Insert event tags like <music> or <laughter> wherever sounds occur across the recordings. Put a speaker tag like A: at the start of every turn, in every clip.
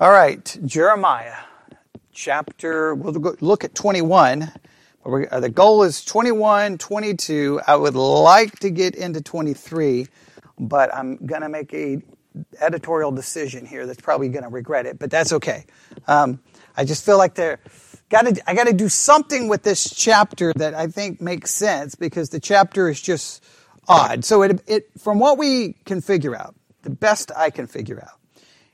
A: All right, Jeremiah chapter, we'll look at 21. Uh, the goal is 21, 22. I would like to get into 23, but I'm going to make a editorial decision here that's probably going to regret it, but that's okay. Um, I just feel like there, got to, I got to do something with this chapter that I think makes sense because the chapter is just odd. So it, it, from what we can figure out, the best I can figure out,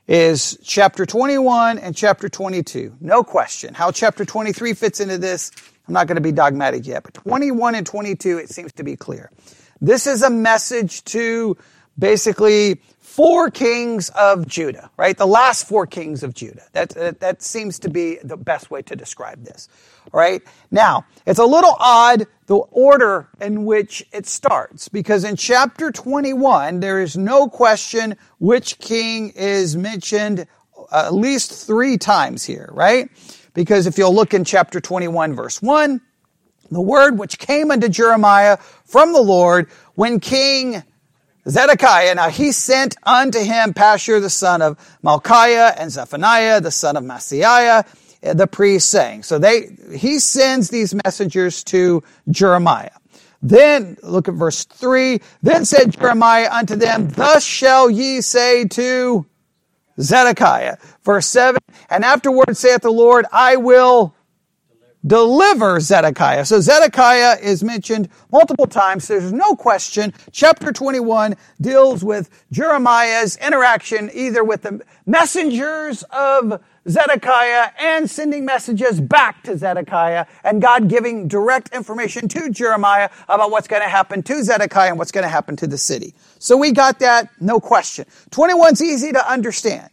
A: is chapter 21 and chapter 22. No question. How chapter 23 fits into this, I'm not going to be dogmatic yet, but 21 and 22, it seems to be clear. This is a message to basically four kings of Judah, right? The last four kings of Judah. That, that, that seems to be the best way to describe this, right? Now, it's a little odd the order in which it starts because in chapter 21, there is no question which king is mentioned at least three times here, right? Because if you'll look in chapter 21, verse 1, the word which came unto Jeremiah from the Lord when King Zedekiah, now he sent unto him Pashur the son of Malchiah and Zephaniah the son of Maaseiah, eh, the priest saying. So they, he sends these messengers to Jeremiah. Then, look at verse 3. Then said Jeremiah unto them, Thus shall ye say to Zedekiah. Verse 7. And afterward saith the Lord, I will deliver Zedekiah. So Zedekiah is mentioned multiple times. There's no question. Chapter 21 deals with Jeremiah's interaction either with the messengers of Zedekiah and sending messages back to Zedekiah and God giving direct information to Jeremiah about what's going to happen to Zedekiah and what's going to happen to the city. So we got that, no question. 21's easy to understand.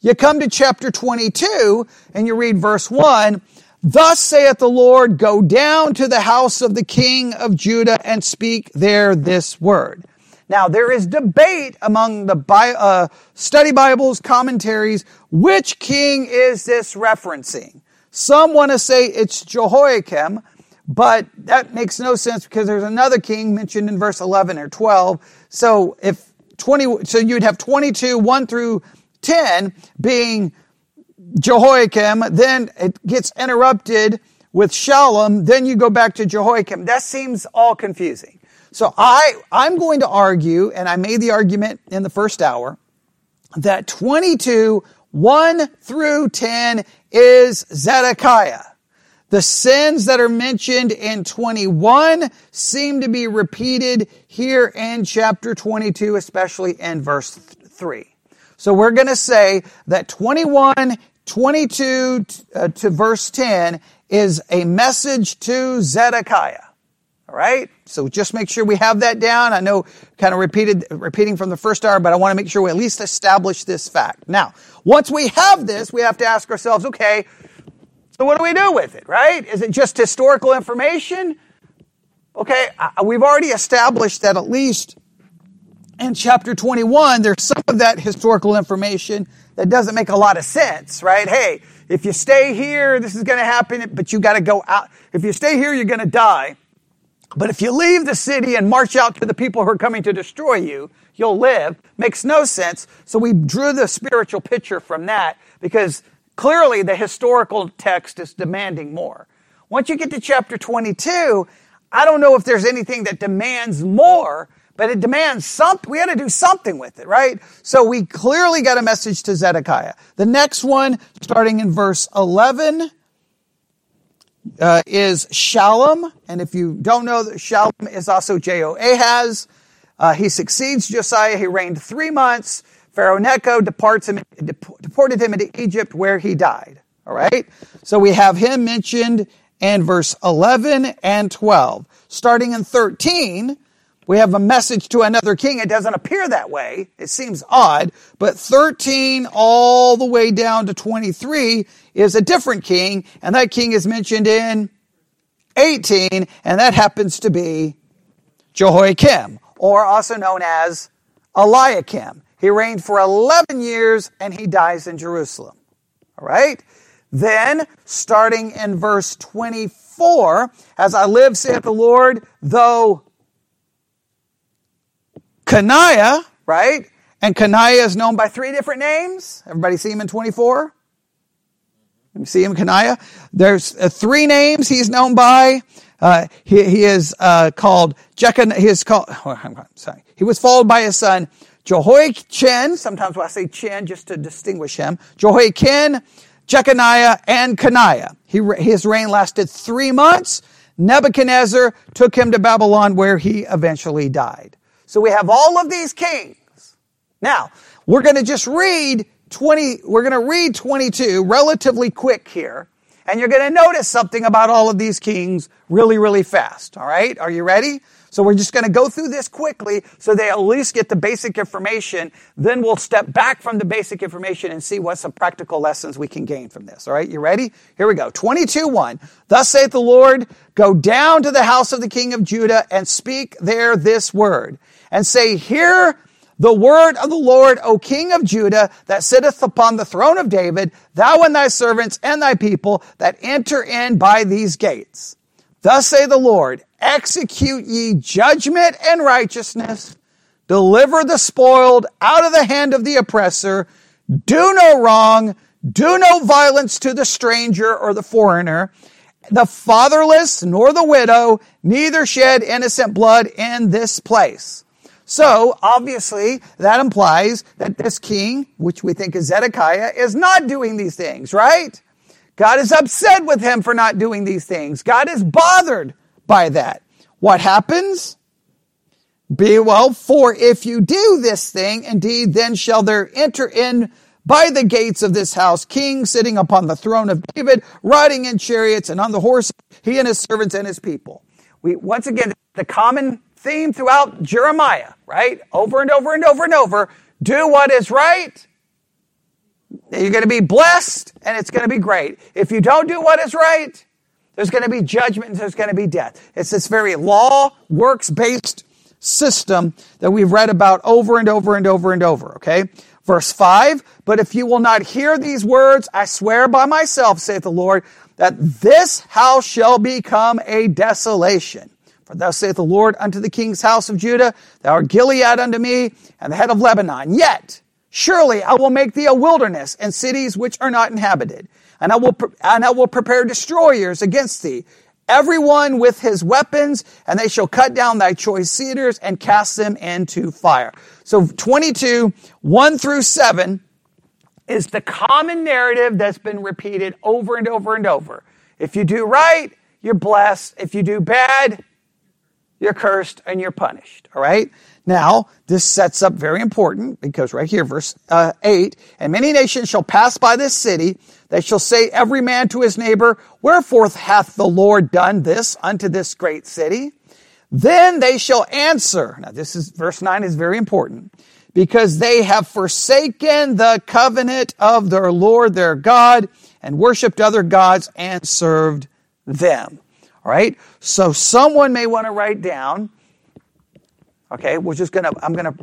A: You come to chapter 22 and you read verse 1 Thus saith the Lord, go down to the house of the king of Judah and speak there this word. Now, there is debate among the uh, study Bibles, commentaries, which king is this referencing? Some want to say it's Jehoiakim, but that makes no sense because there's another king mentioned in verse 11 or 12. So if 20, so you'd have 22, 1 through 10 being Jehoiakim, then it gets interrupted with Shallum, then you go back to Jehoiakim. That seems all confusing. So I, I'm going to argue, and I made the argument in the first hour, that 22, 1 through 10 is Zedekiah. The sins that are mentioned in 21 seem to be repeated here in chapter 22, especially in verse 3. So we're going to say that 21 22 uh, to verse 10 is a message to Zedekiah. All right? So just make sure we have that down. I know kind of repeated, repeating from the first hour, but I want to make sure we at least establish this fact. Now, once we have this, we have to ask ourselves, okay, so what do we do with it, right? Is it just historical information? Okay, we've already established that at least in chapter 21, there's some of that historical information that doesn't make a lot of sense, right? Hey, if you stay here, this is going to happen, but you got to go out. If you stay here, you're going to die. But if you leave the city and march out to the people who are coming to destroy you, you'll live. Makes no sense. So we drew the spiritual picture from that because clearly the historical text is demanding more. Once you get to chapter 22, I don't know if there's anything that demands more but it demands something. We had to do something with it, right? So we clearly got a message to Zedekiah. The next one, starting in verse 11, uh, is Shallum. And if you don't know, that Shallum is also Jehoahaz. Uh, he succeeds Josiah. He reigned three months. Pharaoh Necho departs him, deported him into Egypt where he died. All right. So we have him mentioned in verse 11 and 12. Starting in 13, we have a message to another king. It doesn't appear that way. It seems odd, but 13 all the way down to 23 is a different king, and that king is mentioned in 18, and that happens to be Jehoiakim, or also known as Eliakim. He reigned for 11 years and he dies in Jerusalem. All right? Then, starting in verse 24, as I live, saith the Lord, though Coniah, right, And Coniah is known by three different names. Everybody see him in 24? You see him, Coniah? There's uh, three names he's known by. Uh, he, he, is uh, called Jechan. He is called. <laughs> Oh, sorry. He was followed by his son Jehoiachin. Sometimes I say Chin just to distinguish him. Jehoiachin, Jeconiah, and Coniah. He, his reign lasted three months. Nebuchadnezzar took him to Babylon, where he eventually died. So we have all of these kings. Now we're going to just read 20, we're going to read 22 relatively quick here. And you're going to notice something about all of these kings really, really fast. All right. Are you ready? So we're just going to go through this quickly so they at least get the basic information. Then we'll step back from the basic information and see what some practical lessons we can gain from this. All right. You ready? Here we go. 22 1. Thus saith the Lord, go down to the house of the king of Judah and speak there this word and say, hear the word of the Lord, O King of Judah, that sitteth upon the throne of David, thou and thy servants and thy people that enter in by these gates. Thus say the Lord, execute ye judgment and righteousness, deliver the spoiled out of the hand of the oppressor, do no wrong, do no violence to the stranger or the foreigner, the fatherless nor the widow, neither shed innocent blood in this place. So obviously that implies that this king, which we think is Zedekiah, is not doing these things, right? God is upset with him for not doing these things. God is bothered by that. What happens? Be well, for if you do this thing, indeed, then shall there enter in by the gates of this house king sitting upon the throne of David, riding in chariots and on the horse, he and his servants and his people. We, once again, the common theme throughout Jeremiah, right? Over and over and over and over. Do what is right. You're going to be blessed and it's going to be great. If you don't do what is right, there's going to be judgment and there's going to be death. It's this very law, works based system that we've read about over and over and over and over, okay? Verse 5, but if you will not hear these words, I swear by myself, saith the Lord, that this house shall become a desolation. For thus saith the Lord unto the king's house of Judah, Thou art Gilead unto me, and the head of Lebanon. Yet, surely I will make thee a wilderness, and cities which are not inhabited. And I will, and I will prepare destroyers against thee, everyone with his weapons, and they shall cut down thy choice cedars and cast them into fire. So 22, 1 through 7 is the common narrative that's been repeated over and over and over. If you do right, you're blessed. If you do bad, you're cursed and you're punished. All right. Now, this sets up very important because right here, verse uh, 8, and many nations shall pass by this city. They shall say every man to his neighbor, wherefore hath the Lord done this unto this great city? Then they shall answer. Now, this is verse 9 is very important because they have forsaken the covenant of their Lord their God and worshiped other gods and served them. All right. So someone may want to write down. Okay, we're just gonna. I'm gonna.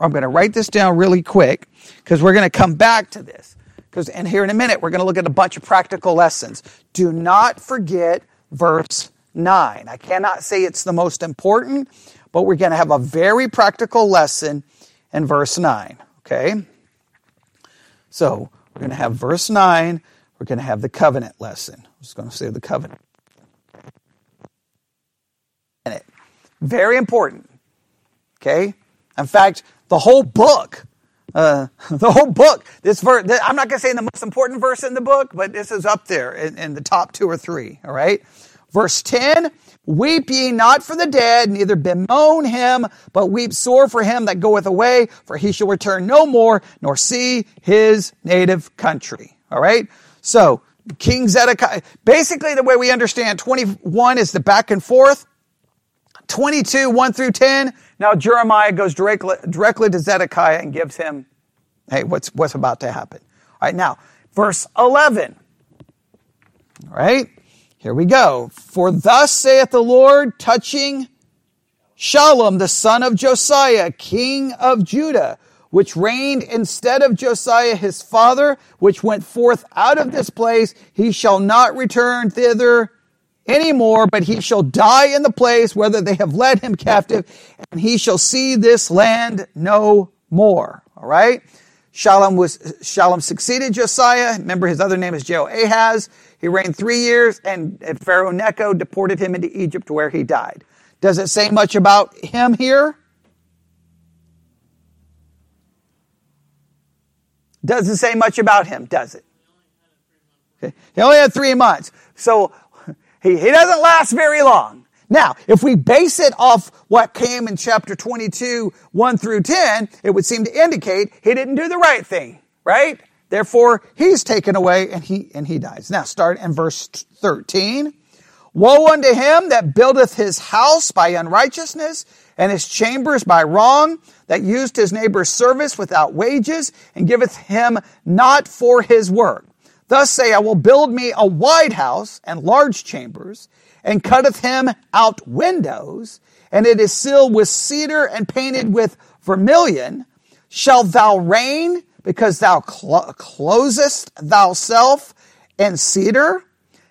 A: I'm gonna write this down really quick because we're gonna come back to this. Because and here in a minute we're gonna look at a bunch of practical lessons. Do not forget verse nine. I cannot say it's the most important, but we're gonna have a very practical lesson in verse nine. Okay. So we're gonna have verse nine. We're gonna have the covenant lesson. I'm just gonna say the covenant. Very important. Okay? In fact, the whole book, uh, <laughs> the whole book, this verse, I'm not going to say the most important verse in the book, but this is up there in, in the top two or three. All right? Verse 10, weep ye not for the dead, neither bemoan him, but weep sore for him that goeth away, for he shall return no more, nor see his native country. All right? So, King Zedekiah, basically the way we understand 21 is the back and forth. 22, 1 through 10. Now Jeremiah goes directly, directly to Zedekiah and gives him, hey, what's, what's about to happen. All right, now, verse 11. All right, here we go. For thus saith the Lord, touching Shallum, the son of Josiah, king of Judah, which reigned instead of Josiah his father, which went forth out of this place, he shall not return thither anymore, but he shall die in the place whether they have led him captive, and he shall see this land no more. All right. Shallum was Shallum succeeded Josiah. Remember, his other name is Jehoahaz. He reigned three years, and Pharaoh Necho deported him into Egypt, where he died. Does it say much about him here? Doesn't say much about him, does it? Okay. He only had three months. So he, he doesn't last very long. Now, if we base it off what came in chapter 22, 1 through 10, it would seem to indicate he didn't do the right thing, right? Therefore, he's taken away and he, and he dies. Now, start in verse 13. Woe unto him that buildeth his house by unrighteousness and his chambers by wrong, that used his neighbor's service without wages and giveth him not for his work. Thus say, I will build me a wide house and large chambers and cutteth him out windows and it is ceiled with cedar and painted with vermilion. Shall thou reign because thou cl- closest thyself in cedar?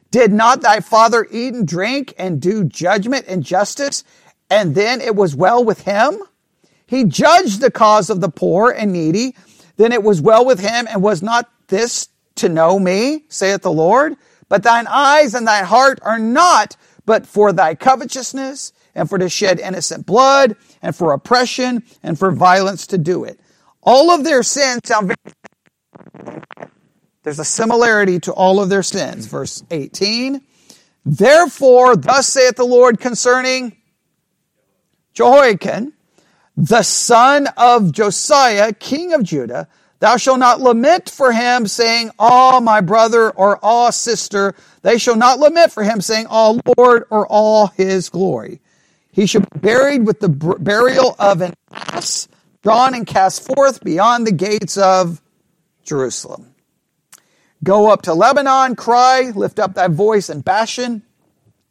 A: Did not thy father eat and drink and do judgment and justice? And then it was well with him? He judged the cause of the poor and needy. Then it was well with him. And was not this to know me, saith the Lord? But thine eyes and thy heart are not, but for thy covetousness and for to shed innocent blood and for oppression and for violence to do it. All of their sins sound very there's a similarity to all of their sins. Verse 18. Therefore, thus saith the Lord concerning Jehoiakim, the son of Josiah, king of Judah, thou shalt not lament for him, saying, Ah, my brother, or Ah, sister. They shall not lament for him, saying, Ah, Lord, or all his glory. He shall be buried with the burial of an ass, drawn and cast forth beyond the gates of Jerusalem. Go up to Lebanon, cry, lift up thy voice in Bashan,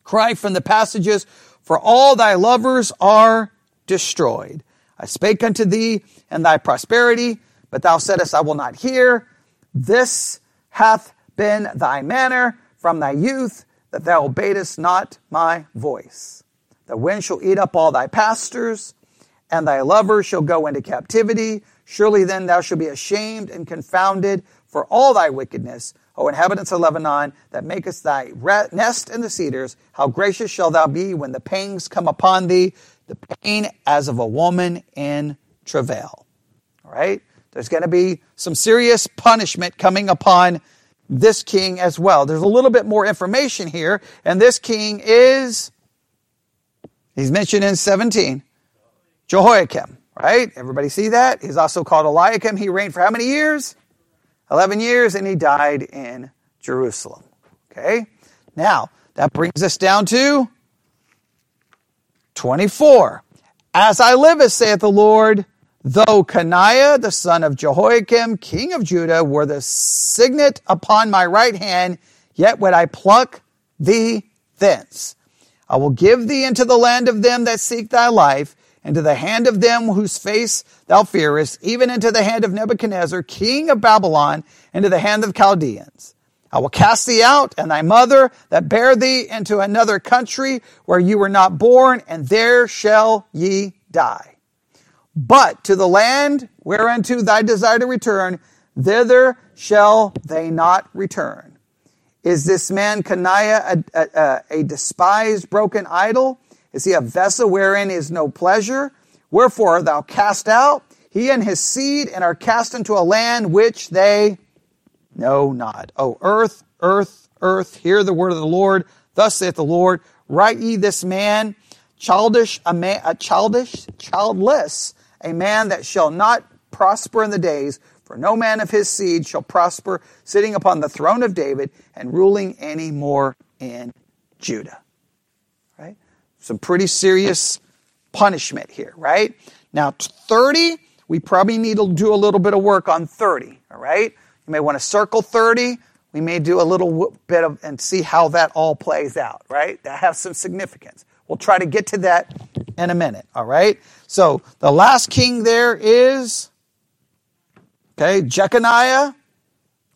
A: cry from the passages, for all thy lovers are destroyed. I spake unto thee and thy prosperity, but thou saidst, I will not hear. This hath been thy manner from thy youth, that thou obeyedest not my voice. The wind shall eat up all thy pastors, and thy lovers shall go into captivity. Surely then thou shalt be ashamed and confounded for all thy wickedness, O inhabitants of Lebanon, that makest thy nest in the cedars. How gracious shall thou be when the pangs come upon thee, the pain as of a woman in travail. All right? There's going to be some serious punishment coming upon this king as well. There's a little bit more information here, and this king is, he's mentioned in 17, Jehoiakim, right? Everybody see that? He's also called Eliakim. He reigned for how many years? 11 years, and he died in Jerusalem. Okay? Now, that brings us down to 24. As I live, saith the Lord, though Coniah, the son of Jehoiakim, king of Judah, were the signet upon my right hand, yet would I pluck thee thence. I will give thee into the land of them that seek thy life, into the hand of them whose face thou fearest, even into the hand of Nebuchadnezzar, king of Babylon, into the hand of Chaldeans. I will cast thee out and thy mother that bare thee into another country where you were not born, and there shall ye die. But to the land whereunto thy desire to return, thither shall they not return. Is this man Coniah a, a, a despised, broken idol? Is he a vessel wherein is no pleasure? Wherefore thou cast out he and his seed and are cast into a land which they know not. O earth, earth, earth, hear the word of the Lord. Thus saith the Lord, write ye this man, childish, a, man, a childish, childless, a man that shall not prosper in the days, for no man of his seed shall prosper, sitting upon the throne of David and ruling any more in Judah Right? some pretty serious punishment here, right? Now, 30, we probably need to do a little bit of work on 30, all right? You may want to circle 30. We may do a little bit of, and see how that all plays out, right? That has some significance. We'll try to get to that in a minute, all right? So, the last king there is, okay, Jeconiah,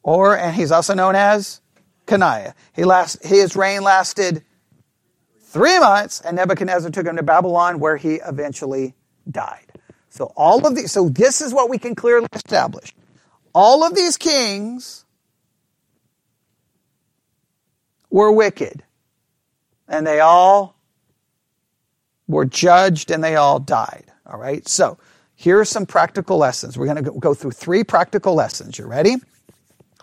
A: or, and he's also known as Coniah. He last, his reign lasted three months, and Nebuchadnezzar took him to Babylon, where he eventually died. So all of these, so this is what we can clearly establish. All of these kings were wicked. And they all were judged and they all died. All right. So here are some practical lessons. We're going to go through three practical lessons. You ready?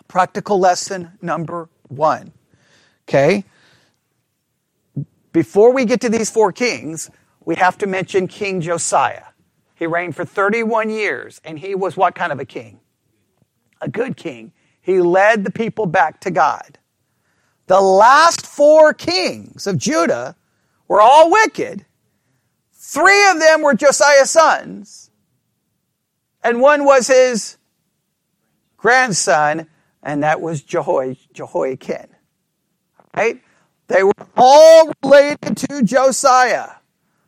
A: Practical lesson number one. Okay. Before we get to these four kings, we have to mention King Josiah. He reigned for 31 years, and he was what kind of a king? A good king. He led the people back to God. The last four kings of Judah were all wicked. Three of them were Josiah's sons, and one was his grandson, and that was Jehoiakim. Jehoiakim. Right? They were all related to Josiah.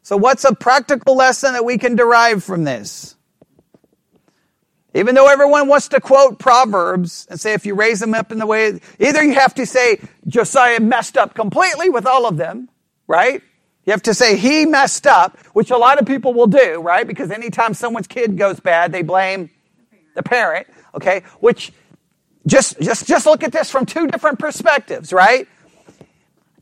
A: So, what's a practical lesson that we can derive from this? Even though everyone wants to quote Proverbs and say if you raise them up in the way, either you have to say Josiah messed up completely with all of them, right? You have to say he messed up, which a lot of people will do, right? Because anytime someone's kid goes bad, they blame the parent, okay? Which just just just look at this from two different perspectives, right?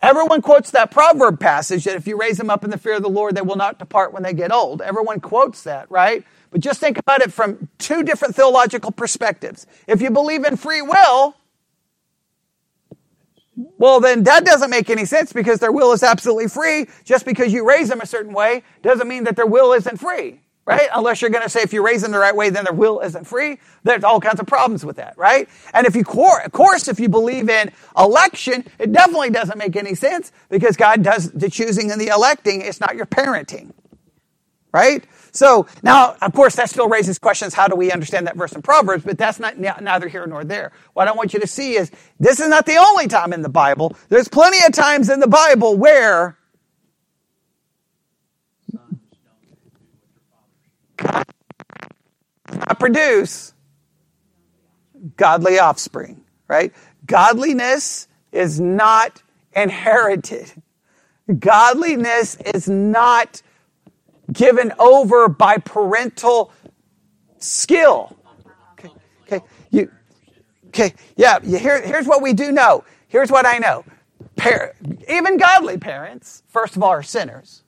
A: Everyone quotes that proverb passage that if you raise them up in the fear of the Lord, they will not depart when they get old. Everyone quotes that, right? But just think about it from two different theological perspectives. If you believe in free will, well, then that doesn't make any sense because their will is absolutely free. Just because you raise them a certain way doesn't mean that their will isn't free right? Unless you're going to say if you raise them the right way, then their will isn't free. There's all kinds of problems with that, right? And if you, of course, if you believe in election, it definitely doesn't make any sense because God does the choosing and the electing. It's not your parenting, right? So now, of course, that still raises questions. How do we understand that verse in Proverbs? But that's not neither here nor there. What I want you to see is this is not the only time in the Bible. There's plenty of times in the Bible where God produce godly offspring, right? Godliness is not inherited. Godliness is not given over by parental skill. Okay, okay, you, okay, yeah. Here, here's what we do know. Here's what I know. Par- even godly parents, first of all, are sinners.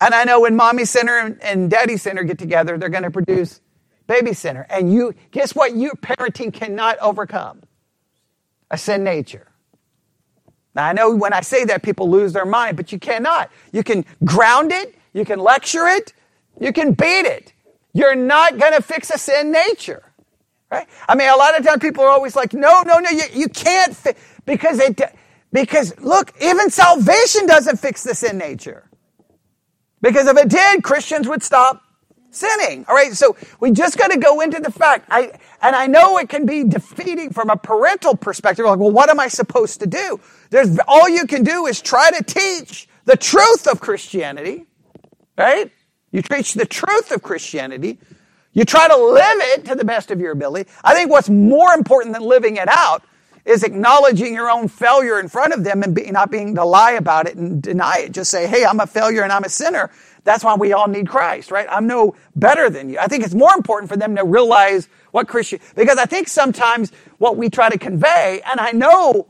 A: And I know when mommy sinner and daddy sinner get together, they're going to produce baby sinner. And you, guess what? Your parenting cannot overcome a sin nature. Now I know when I say that, people lose their mind, but you cannot. You can ground it, you can lecture it, you can beat it. You're not going to fix a sin nature. Right? I mean, a lot of times people are always like, no, no, no, you, you can't, fi-, because it, because look, even salvation doesn't fix the sin nature. Because if it did, Christians would stop sinning. All right. So we just got to go into the fact. I, and I know it can be defeating from a parental perspective. Like, well, what am I supposed to do? There's, all you can do is try to teach the truth of Christianity, right? You teach the truth of Christianity. You try to live it to the best of your ability. I think what's more important than living it out is acknowledging your own failure in front of them and be, not being to lie about it and deny it. Just say, hey, I'm a failure and I'm a sinner. That's why we all need Christ, right? I'm no better than you. I think it's more important for them to realize what Christian, because I think sometimes what we try to convey, and I know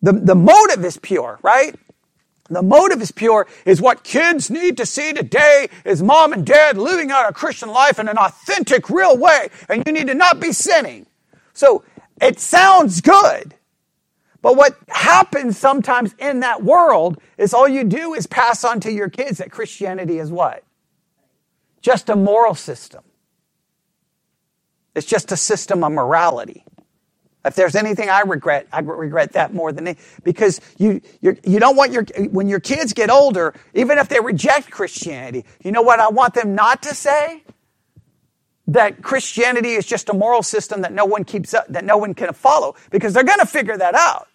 A: the, the motive is pure, right? The motive is pure is what kids need to see today is mom and dad living out a Christian life in an authentic, real way, and you need to not be sinning. So it sounds good. But what happens sometimes in that world is all you do is pass on to your kids that Christianity is what? Just a moral system. It's just a system of morality. If there's anything I regret, I regret that more than anything. Because you, you you don't want your, when your kids get older, even if they reject Christianity, you know what I want them not to say? that Christianity is just a moral system that no one keeps up, that no one can follow, because they're going to figure that out.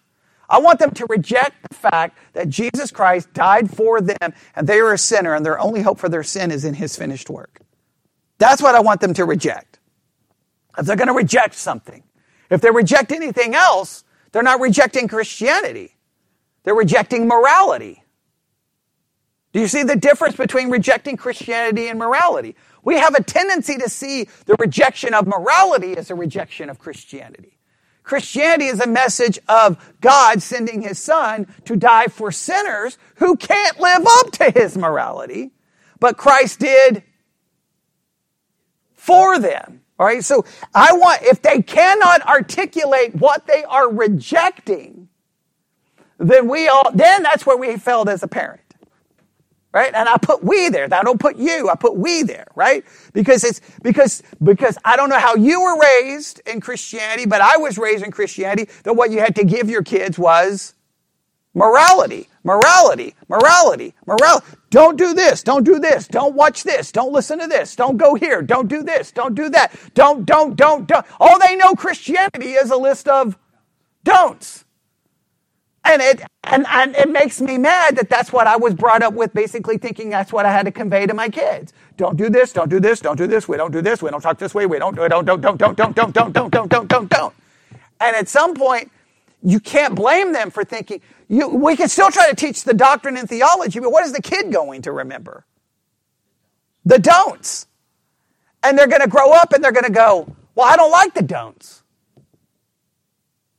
A: I want them to reject the fact that Jesus Christ died for them and they are a sinner and their only hope for their sin is in his finished work. That's what I want them to reject. If they're going to reject something, if they reject anything else, they're not rejecting Christianity. They're rejecting morality. Do you see the difference between rejecting Christianity and morality? we have a tendency to see the rejection of morality as a rejection of Christianity. Christianity is a message of God sending his son to die for sinners who can't live up to his morality, but Christ did for them. All right. So I want, if they cannot articulate what they are rejecting, then we all, then that's where we failed as a parent right? And I put we there. I don't put you. I put we there, right? Because it's because because I don't know how you were raised in Christianity, but I was raised in Christianity. That what you had to give your kids was morality, morality, morality, morality. Don't do this. Don't do this. Don't watch this. Don't listen to this. Don't go here. Don't do this. Don't do that. Don't don't don't don't. All they know Christianity is a list of don'ts. And it, and, and it makes me mad that that's what I was brought up with, basically thinking that's what I had to convey to my kids. Don't do this, don't do this, don't do this, we don't do this, we don't talk this way, we don't, don't, don't, don't, don't, don't, don't, don't, don't, don't, don't, don't. And at some point, you can't blame them for thinking, you, we can still try to teach the doctrine and theology, but what is the kid going to remember? The don'ts. And they're going to grow up and they're going to go, well, I don't like the don'ts.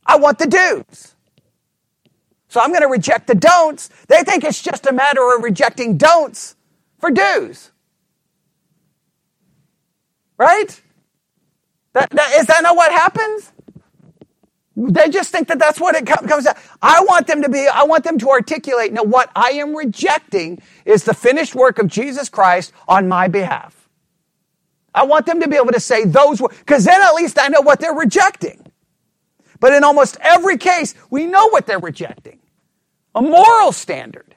A: I want the do's. So I'm going to reject the don'ts. They think it's just a matter of rejecting don'ts for do's. Right? That, that, is that not what happens? They just think that that's what it comes out. I want them to be, I want them to articulate, no, what I am rejecting is the finished work of Jesus Christ on my behalf. I want them to be able to say those words, because then at least I know what they're rejecting. But in almost every case, we know what they're rejecting. A moral standard.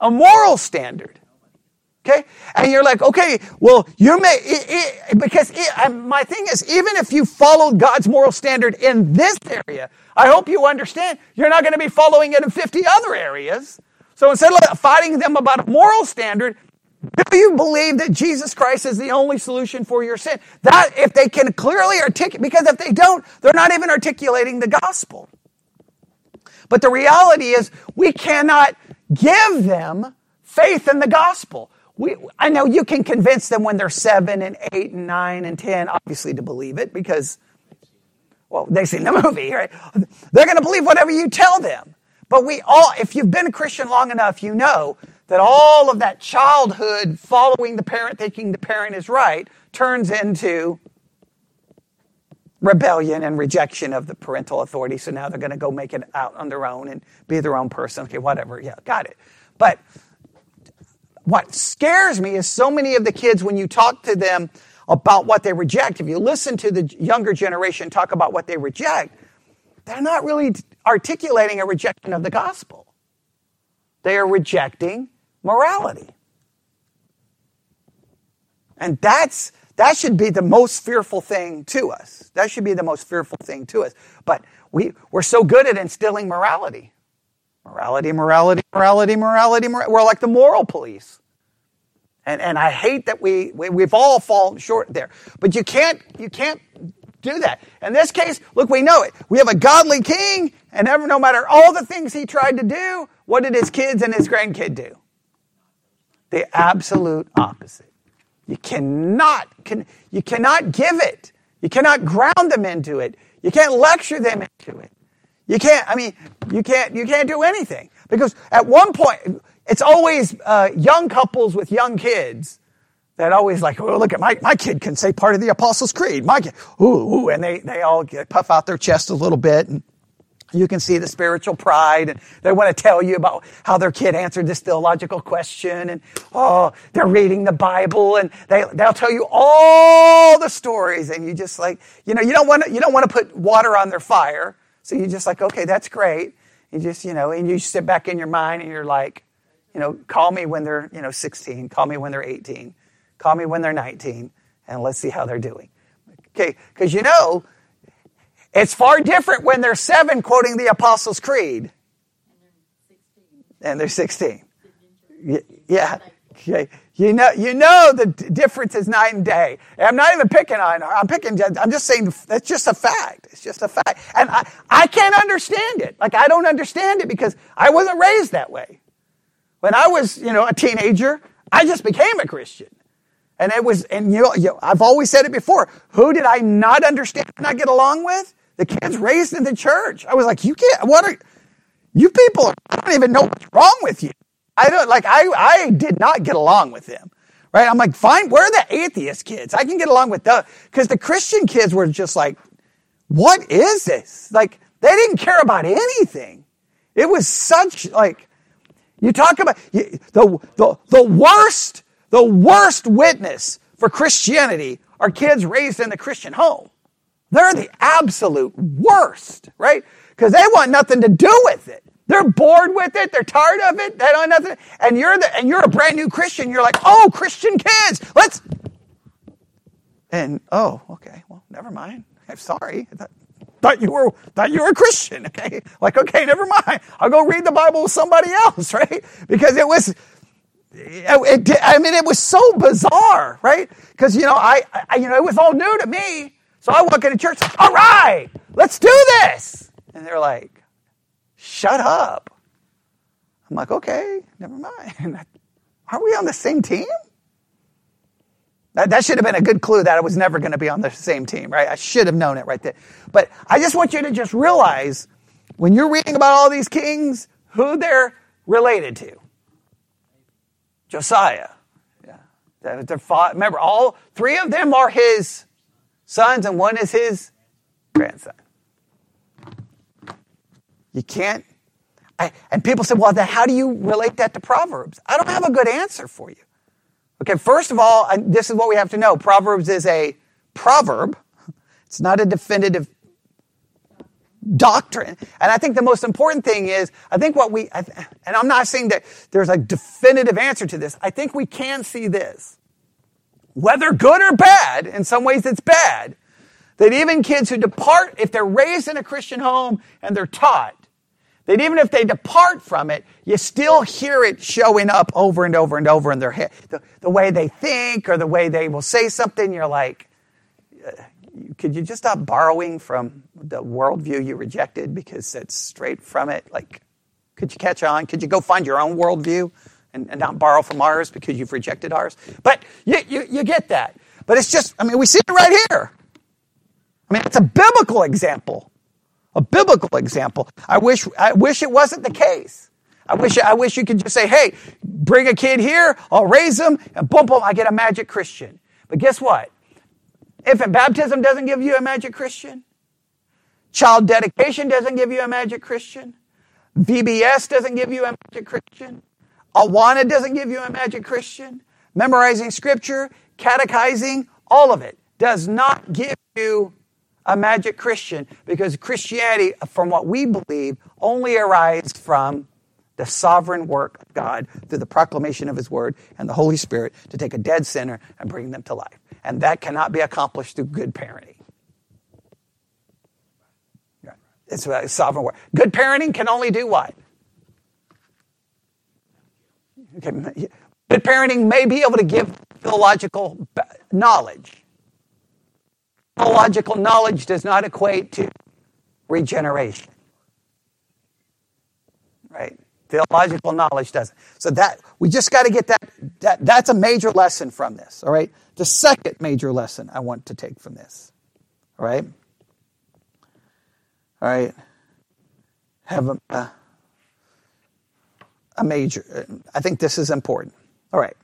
A: A moral standard. Okay? And you're like, okay, well, you may, it, it, because it, um, my thing is, even if you followed God's moral standard in this area, I hope you understand you're not going to be following it in 50 other areas. So instead of fighting them about a moral standard, do you believe that Jesus Christ is the only solution for your sin? That, if they can clearly articulate, because if they don't, they're not even articulating the gospel. But the reality is, we cannot give them faith in the gospel. We, I know you can convince them when they're seven and eight and nine and ten, obviously, to believe it because, well, they've seen the <laughs> movie, right? They're going to believe whatever you tell them. But we all, if you've been a Christian long enough, you know that all of that childhood following the parent, thinking the parent is right, turns into rebellion and rejection of the parental authority. So now they're going to go make it out on their own and be their own person. Okay, whatever. Yeah, got it. But what scares me is so many of the kids, when you talk to them about what they reject, if you listen to the younger generation talk about what they reject, they're not really articulating a rejection of the gospel. They are rejecting morality. And that's that should be the most fearful thing to us. That should be the most fearful thing to us. But we, we're so good at instilling morality. Morality, morality, morality, morality, morality. We're like the moral police. And, and I hate that we, we, we've all fallen short there. But you can't, you can't do that. In this case, look, we know it. We have a godly king, and ever, no matter all the things he tried to do, what did his kids and his grandkid do? The absolute opposite. You cannot, can, you cannot give it. You cannot ground them into it. You can't lecture them into it. You can't, I mean, you can't, you can't do anything. Because at one point, it's always uh, young couples with young kids that always like, oh, look at my, my kid can say part of the Apostles' Creed. My kid, ooh, ooh, and they, they all get, puff out their chest a little bit. And, you can see the spiritual pride and they want to tell you about how their kid answered this theological question and oh, they're reading the Bible and they, they'll tell you all the stories and you just like, you know, you don't want to, you don't want to put water on their fire. So you just like, okay, that's great. You just, you know, and you sit back in your mind and you're like, you know, call me when they're, you know, 16, call me when they're 18, call me when they're 19 and let's see how they're doing. Okay. Cause you know, it's far different when they're seven quoting the Apostles' Creed. And they're 16. Yeah. Okay. You know, you know the difference is night and day. And I'm not even picking on her. I'm picking, I'm just saying that's just a fact. It's just a fact. And I, I can't understand it. Like, I don't understand it because I wasn't raised that way. When I was, you know, a teenager, I just became a Christian. And it was, and you know, you, I've always said it before. Who did I not understand, not get along with? The kids raised in the church. I was like, you can't, what are, you people, I don't even know what's wrong with you. I don't, like, I, I did not get along with them. Right? I'm like, fine, where are the atheist kids? I can get along with the, because the Christian kids were just like, what is this? Like, they didn't care about anything. It was such, like, you talk about the, the, the worst, the worst witness for Christianity are kids raised in the Christian home. They're the absolute worst, right? Because they want nothing to do with it. They're bored with it. They're tired of it. They don't nothing. And you're the, and you're a brand new Christian. You're like, oh, Christian kids, let's. And oh, okay, well, never mind. I'm sorry. I thought, thought you were thought you were a Christian. <laughs> Okay, like okay, never mind. I'll go read the Bible with somebody else, <laughs> right? Because it was. It, it, I mean, it was so bizarre, right? Because you know, I, I, you know, it was all new to me. So I walk into church, all right, let's do this. And they're like, shut up. I'm like, okay, never mind. <laughs> Are we on the same team? That, that should have been a good clue that I was never going to be on the same team, right? I should have known it right there. But I just want you to just realize when you're reading about all these kings, who they're related to. Josiah. Yeah. They're, remember, all three of them are his sons and one is his grandson. You can't. I, and people say, well, how do you relate that to Proverbs? I don't have a good answer for you. Okay, first of all, this is what we have to know Proverbs is a proverb, it's not a definitive doctrine. And I think the most important thing is, I think what we, and I'm not saying that there's a definitive answer to this, I think we can see this whether good or bad, in some ways it's bad, that even kids who depart, if they're raised in a Christian home and they're taught, that even if they depart from it, you still hear it showing up over and over and over in their head. The, the way they think or the way they will say something, you're like, uh, could you just stop borrowing from the worldview you rejected because it's straight from it? Like, could you catch on? Could you go find your own worldview? and, and not borrow from ours because you've rejected ours. But you, you, you get that. But it's just, I mean, we see it right here. I mean, it's a biblical example. A biblical example. I wish, I wish it wasn't the case. I wish, I wish you could just say, hey, bring a kid here, I'll raise them, and boom, boom, I get a magic Christian. But guess what? Infant baptism doesn't give you a magic Christian. Child dedication doesn't give you a magic Christian. VBS doesn't give you a magic Christian. Awana doesn't give you a magic Christian. Memorizing scripture, catechizing, all of it does not give you a magic Christian because Christianity, from what we believe, only arises from the sovereign work of God through the proclamation of His Word and the Holy Spirit to take a dead sinner and bring them to life. And that cannot be accomplished through good parenting. It's a sovereign work. Good parenting can only do what? Okay. Good parenting may be able to give theological knowledge. Theological knowledge does not equate to regeneration. Right? Theological knowledge doesn't. So that we just got to get that, that that's a major lesson from this. All right. The second major lesson I want to take from this. All right. All right. Have a, uh, a major. I think this is important. All right.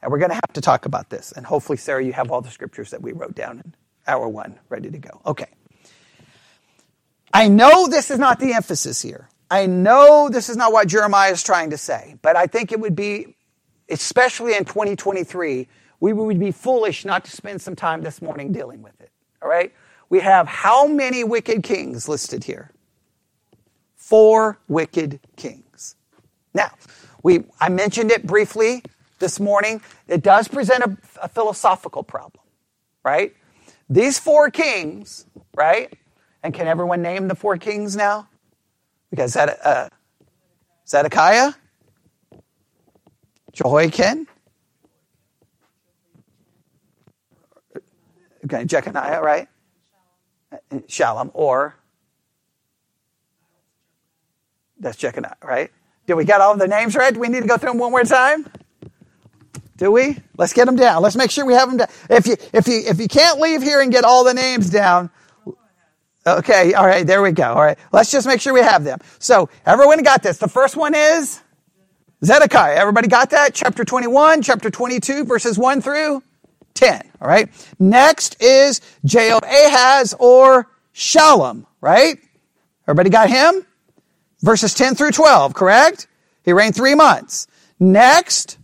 A: And we're going to have to talk about this. And hopefully, Sarah, you have all the scriptures that we wrote down hour one ready to go. Okay. I know this is not the emphasis here. I know this is not what Jeremiah is trying to say, but I think it would be, especially in 2023, we would be foolish not to spend some time this morning dealing with it. All right? We have how many wicked kings listed here? Four wicked kings. Now, we, I mentioned it briefly this morning. It does present a, a philosophical problem, right? These four kings, right? And can everyone name the four kings now? Because that, uh, Zedekiah, Jehoiakim, okay, Jeconiah, right? Shallum, or that's Jeconiah, right? Did we get all the names right? Do we need to go through them one more time? Do we? Let's get them down. Let's make sure we have them down. If you if you if you can't leave here and get all the names down, okay, all right, there we go. All right, let's just make sure we have them. So everyone got this. The first one is Zedekiah. Everybody got that? Chapter 21, chapter 22, verses 1 through 10. All right. Next is Jehoahaz or Shallum, right? Everybody got him? Verses 10 through 12, correct? He reigned three months. Next,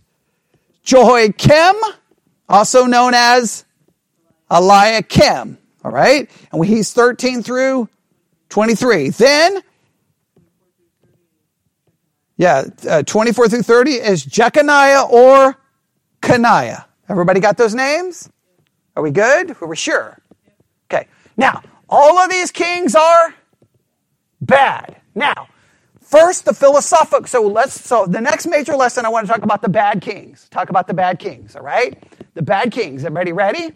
A: Jehoiakim, also known as Eliakim. All right. And he's 13 through 23. Then yeah, uh, 24 through 30 is Jeconiah or Coniah. Everybody got those names? Are we good? Are we sure? Okay. Now, all of these kings are bad. Now, first the philosophical. So let's. So the next major lesson I want to talk about the bad kings. Talk about the bad kings. All right, the bad kings. Everybody ready?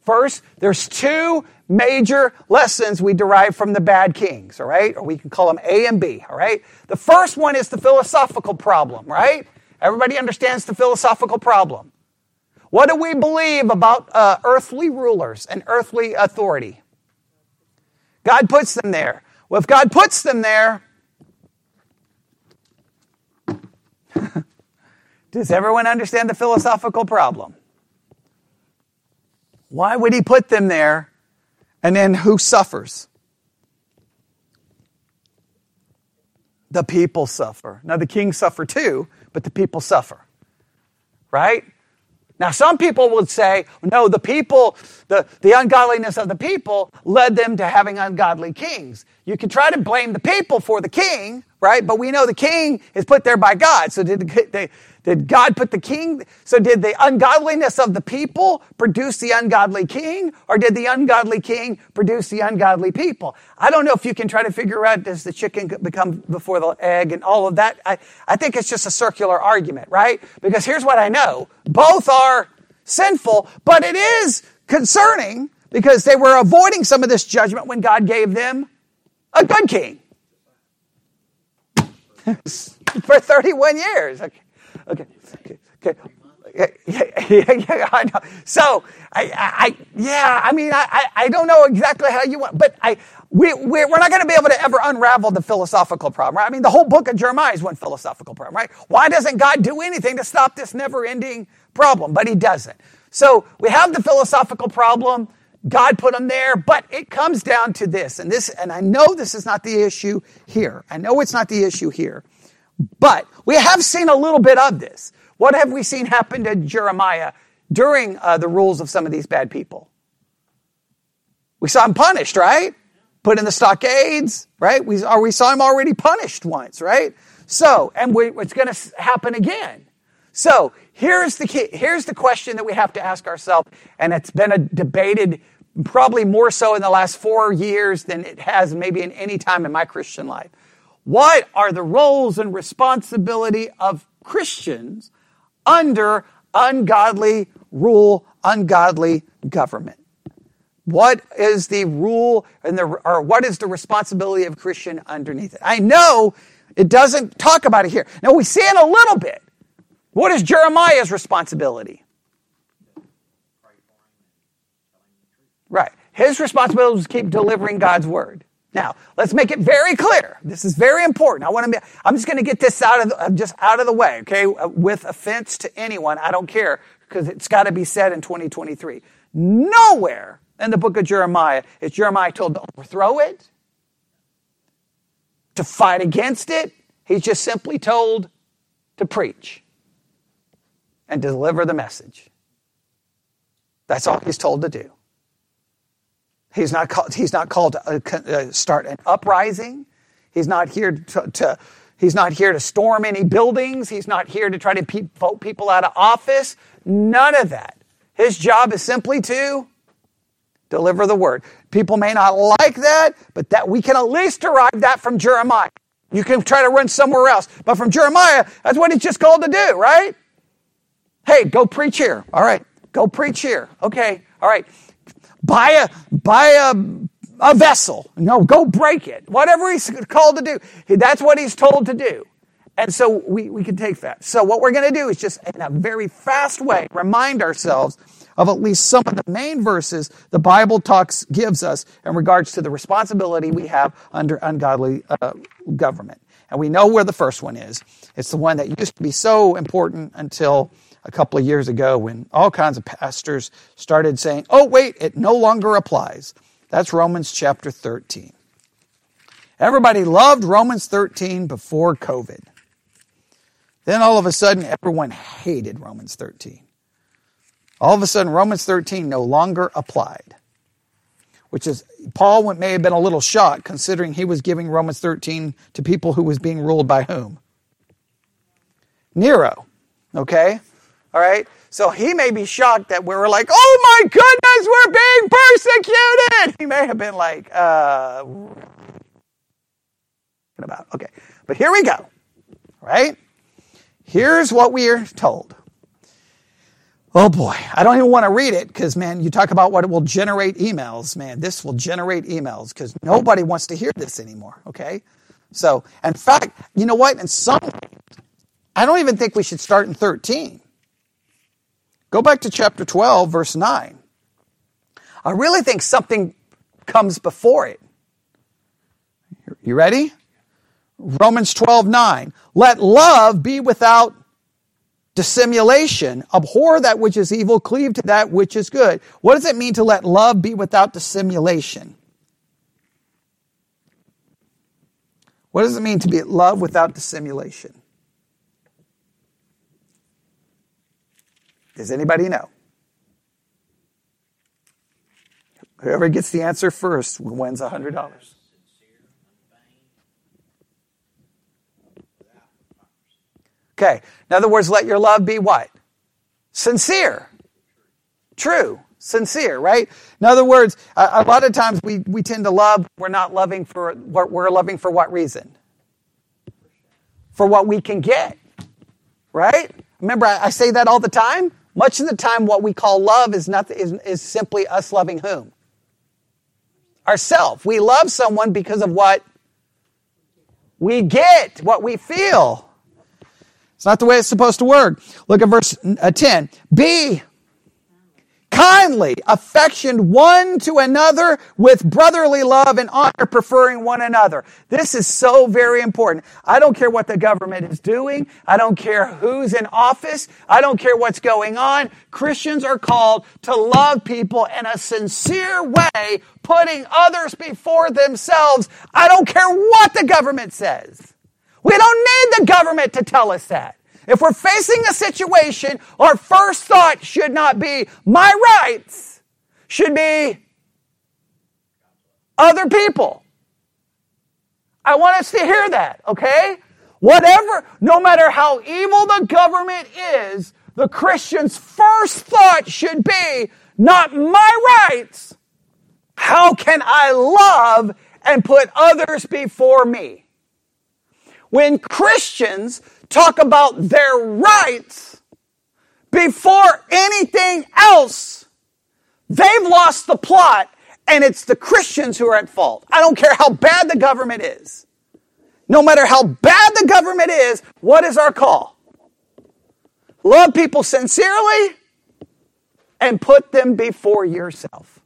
A: First, there's two major lessons we derive from the bad kings, all right? Or we can call them A and B, all right? The first one is the philosophical problem, right? Everybody understands the philosophical problem. What do we believe about uh, earthly rulers and earthly authority? God puts them there. Well, if God puts them there, does everyone understand the philosophical problem? Why would he put them there? And then who suffers? The people suffer. Now, the kings suffer too, but the people suffer. Right? Now, some people would say, no, the people, the, the ungodliness of the people led them to having ungodly kings. You can try to blame the people for the king, right? But we know the king is put there by God. So did the, did God put the king? So did the ungodliness of the people produce the ungodly king? Or did the ungodly king produce the ungodly people? I don't know if you can try to figure out does the chicken become before the egg and all of that. I, I think it's just a circular argument, right? Because here's what I know. Both are sinful, but it is concerning because they were avoiding some of this judgment when God gave them a good king. <laughs> For 31 years. Okay. Okay. Okay. okay. <laughs> Yeah, yeah, yeah, I know. So, I, I, yeah, I mean, I, I don't know exactly how you want, but I, we, we're not going to be able to ever unravel the philosophical problem, right? I mean, the whole book of Jeremiah is one philosophical problem, right? Why doesn't God do anything to stop this never ending problem? But He doesn't. So, we have the philosophical problem. God put them there, but it comes down to this, and this, and I know this is not the issue here. I know it's not the issue here. But we have seen a little bit of this. What have we seen happen to Jeremiah during uh, the rules of some of these bad people? We saw him punished, right? Put in the stockades, right? We, or we saw him already punished once, right? So, and we, it's going to happen again. So here's the key, here's the question that we have to ask ourselves, and it's been a debated probably more so in the last four years than it has maybe in any time in my Christian life. What are the roles and responsibility of Christians under ungodly rule, ungodly government? What is the rule and the, or what is the responsibility of Christian underneath it? I know it doesn't talk about it here. Now we see it a little bit. What is Jeremiah's responsibility? Right. His responsibility is to keep delivering God's word. Now, let's make it very clear. This is very important. I want to be, I'm just going to get this out of the, just out of the way, okay? Uh, with offense to anyone, I don't care because it's got to be said in 2023. Nowhere in the book of Jeremiah is Jeremiah told to overthrow it, to fight against it. He's just simply told to preach and deliver the message. That's all he's told to do. He's not called, he's not called to start an uprising. He's not here to, to, he's not here to storm any buildings. He's not here to try to pe- vote people out of office. None of that. His job is simply to deliver the word. People may not like that, but that we can at least derive that from Jeremiah. You can try to run somewhere else, but from Jeremiah, that's what he's just called to do, right? Hey, go preach here. All right. Go preach here. Okay. All right buy a, buy a, a vessel. No, go break it. Whatever he's called to do. That's what he's told to do. And so we, we can take that. So what we're going to do is just in a very fast way remind ourselves of at least some of the main verses the Bible talks gives us in regards to the responsibility we have under ungodly uh, government. And we know where the first one is. It's the one that used to be so important until a couple of years ago when all kinds of pastors started saying, "Oh wait, it no longer applies." That's Romans chapter 13. Everybody loved Romans 13 before COVID. Then all of a sudden, everyone hated Romans 13. All of a sudden, Romans 13 no longer applied. Which is, Paul may have been a little shocked considering he was giving Romans 13 to people who was being ruled by whom? Nero. Okay? All right? So he may be shocked that we were like, oh my goodness, we're being persecuted. He may have been like, uh, about. Okay. But here we go. Right? Here's what we are told. Oh boy, I don't even want to read it because, man, you talk about what it will generate emails. Man, this will generate emails because nobody wants to hear this anymore. Okay? So, in fact, you know what? In some, I don't even think we should start in 13. Go back to chapter 12, verse 9. I really think something comes before it. You ready? Romans 12, 9. Let love be without dissimulation. Abhor that which is evil, cleave to that which is good. What does it mean to let love be without dissimulation? What does it mean to be love without dissimulation? Does anybody know? Whoever gets the answer first wins $100. Okay. In other words, let your love be what? Sincere. True. Sincere, right? In other words, a, a lot of times we, we tend to love, we're not loving for, what we're loving for what reason? For what we can get. Right? Remember, I, I say that all the time. Much of the time, what we call love is nothing, is, is simply us loving whom? Ourself. We love someone because of what we get, what we feel. It's not the way it's supposed to work. Look at verse uh, 10. Be kindly affectioned one to another with brotherly love and honor, preferring one another. This is so very important. I don't care what the government is doing. I don't care who's in office. I don't care what's going on. Christians are called to love people in a sincere way, putting others before themselves. I don't care what the government says. We don't need the government to tell us that. If we're facing a situation, our first thought should not be my rights, should be other people. I want us to hear that, okay? Whatever, no matter how evil the government is, the Christian's first thought should be not my rights. How can I love and put others before me? when Christians talk about their rights before anything else, they've lost the plot and it's the Christians who are at fault. I don't care how bad the government is. No matter how bad the government is, what is our call? Love people sincerely and put them before yourself.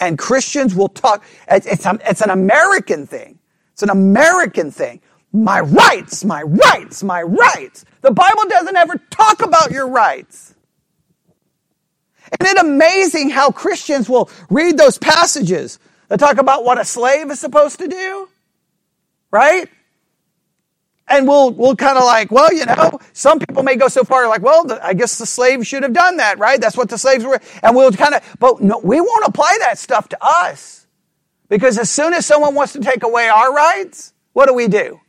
A: And Christians will talk, it's, it's, an American thing. It's an American thing my rights, my rights, my rights. The Bible doesn't ever talk about your rights. Isn't it amazing how Christians will read those passages that talk about what a slave is supposed to do? Right? And we'll, we'll kind of like, well, you know, some people may go so far like, well, the, I guess the slaves should have done that, right? That's what the slaves were. And we'll kind of, but no, we won't apply that stuff to us. Because as soon as someone wants to take away our rights, what do we do?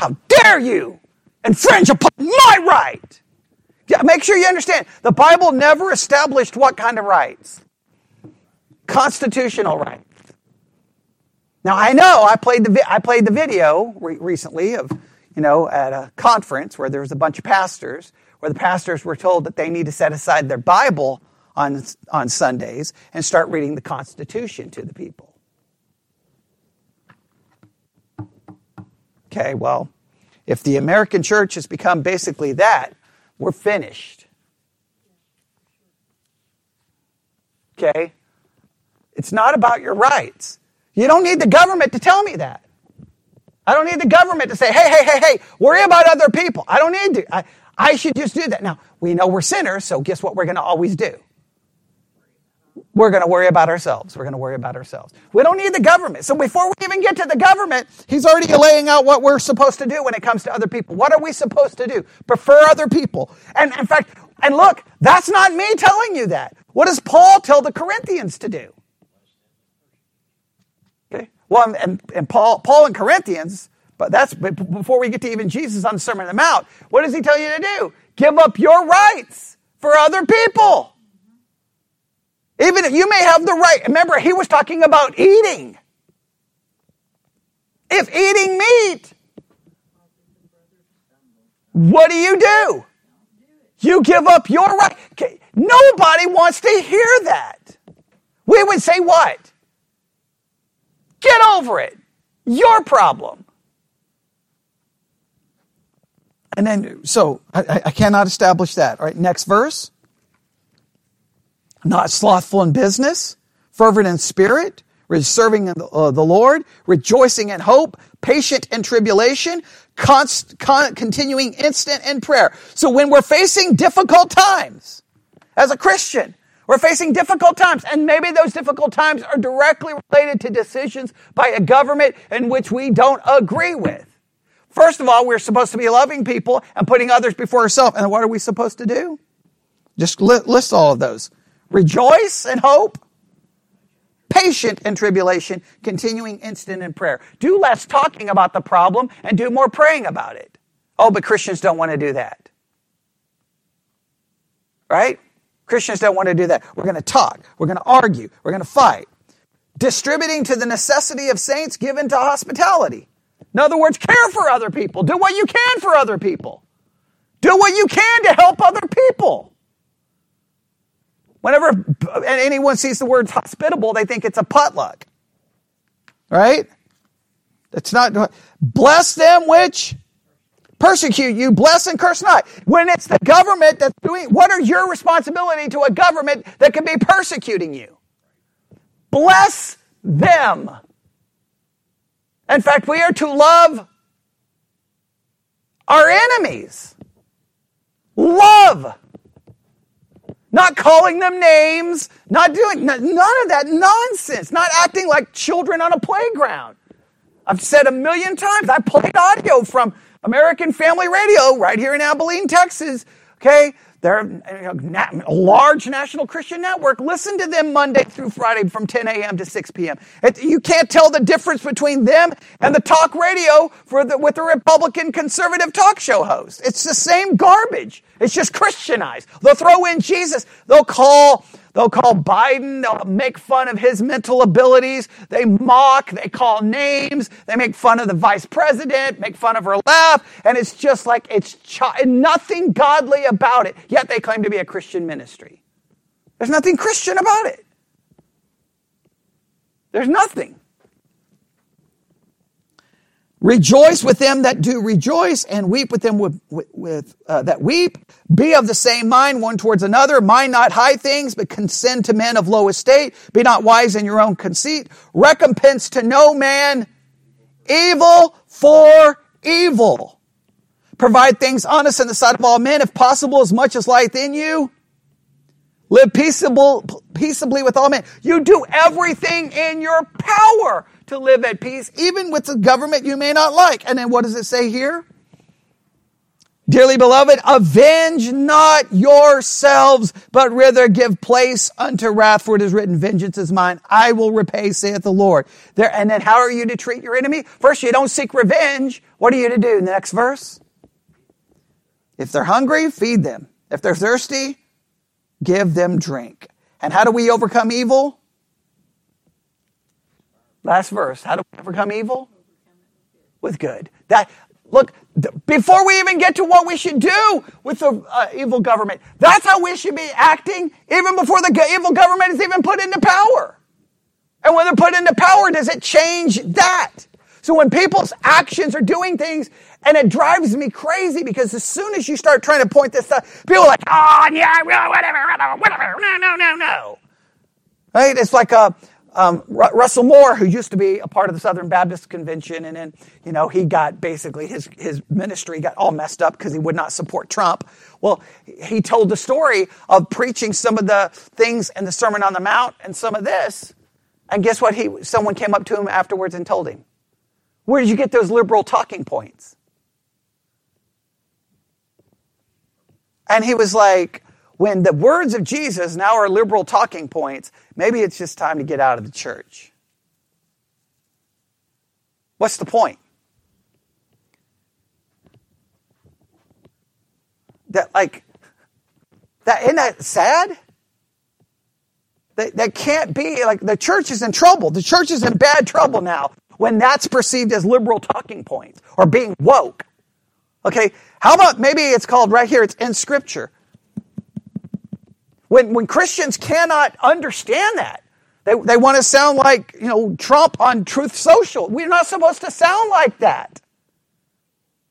A: How dare you infringe upon my right? Make sure you understand. The Bible never established what kind of rights? Constitutional rights. Now I know I played the I played the video re- recently of you know at a conference where there was a bunch of pastors where the pastors were told that they need to set aside their Bible on on Sundays and start reading the Constitution to the people. Okay, well, if the American church has become basically that, we're finished. Okay? It's not about your rights. You don't need the government to tell me that. I don't need the government to say, hey, hey, hey, hey, worry about other people. I don't need to. I, I should just do that. Now, we know we're sinners, so guess what we're going to always do? We're going to worry about ourselves. We're going to worry about ourselves. We don't need the government. So before we even get to the government, he's already laying out what we're supposed to do when it comes to other people. What are we supposed to do? Prefer other people. And in fact, and look, that's not me telling you that. What does Paul tell the Corinthians to do? Okay. Well, and, and Paul, Paul and Corinthians, but that's before we get to even Jesus on the Sermon on the Mount. What does he tell you to do? Give up your rights for other people. Even if you may have the right. Remember, he was talking about eating. If eating meat, what do you do? You give up your right. Nobody wants to hear that. We would say what? Get over it. Your problem. And then, so I, I cannot establish that. All right, next verse not slothful in business, fervent in spirit, serving the, uh, the Lord, rejoicing in hope, patient in tribulation, const, con, continuing instant in prayer. So when we're facing difficult times, as a Christian, we're facing difficult times, and maybe those difficult times are directly related to decisions by a government in which we don't agree with. First of all, we're supposed to be loving people and putting others before ourselves. And what are we supposed to do? Just list all of those. Rejoice and hope. Patient in tribulation, continuing instant in prayer. Do less talking about the problem and do more praying about it. Oh, but Christians don't want to do that. Right? Christians don't want to do that. We're going to talk. We're going to argue. We're going to fight. Distributing to the necessity of saints given to hospitality. In other words, care for other people. Do what you can for other people. Do what you can to help other people. Whenever anyone sees the word hospitable, they think it's a potluck. Right? It's not, bless them which persecute you, bless and curse not. When it's the government that's doing, what are your responsibility to a government that can be persecuting you? Bless them. In fact, we are to love our enemies. Love not calling them names, not doing none of that nonsense, not acting like children on a playground. I've said a million times, I played audio from American Family Radio right here in Abilene, Texas. Okay, they're uh, a large national Christian network. Listen to them Monday through Friday from 10 a.m. to 6 p.m. It, you can't tell the difference between them and the talk radio for the, with the Republican conservative talk show host. It's the same garbage. It's just Christianized. They'll throw in Jesus. They'll call They'll call Biden, they'll make fun of his mental abilities. They mock, they call names, they make fun of the vice president, make fun of her laugh, and it's just like it's ch- nothing godly about it. Yet they claim to be a Christian ministry. There's nothing Christian about it. There's nothing. Rejoice with them that do rejoice, and weep with them with, with, uh, that weep. Be of the same mind one towards another. Mind not high things, but consent to men of low estate. Be not wise in your own conceit. Recompense to no man evil for evil. Provide things honest in the sight of all men, if possible, as much as lieth in you. Live peaceable, peaceably with all men. You do everything in your power to live at peace, even with the government you may not like. And then what does it say here? Dearly beloved, avenge not yourselves, but rather give place unto wrath, for it is written, vengeance is mine. I will repay, saith the Lord. There, and then how are you to treat your enemy? First, you don't seek revenge. What are you to do? In The next verse. If they're hungry, feed them. If they're thirsty, give them drink. And how do we overcome evil? Last verse. How do we overcome evil? With good. That look before we even get to what we should do with the uh, evil government. That's how we should be acting even before the evil government is even put into power. And when they're put into power, does it change that? So when people's actions are doing things, and it drives me crazy because as soon as you start trying to point this stuff, people are like, oh, yeah, whatever, whatever, no, no, no, no. Right? It's like a, um, Russell Moore, who used to be a part of the Southern Baptist Convention, and then, you know, he got basically his, his ministry got all messed up because he would not support Trump. Well, he told the story of preaching some of the things in the Sermon on the Mount and some of this. And guess what? He, someone came up to him afterwards and told him, Where did you get those liberal talking points? And he was like, when the words of Jesus now are liberal talking points, maybe it's just time to get out of the church. What's the point? That, like, that, isn't that sad? That, that can't be, like, the church is in trouble. The church is in bad trouble now when that's perceived as liberal talking points or being woke. Okay, how about maybe it's called right here, it's in Scripture. When, when Christians cannot understand that, they, they want to sound like, you know, Trump on Truth Social. We're not supposed to sound like that.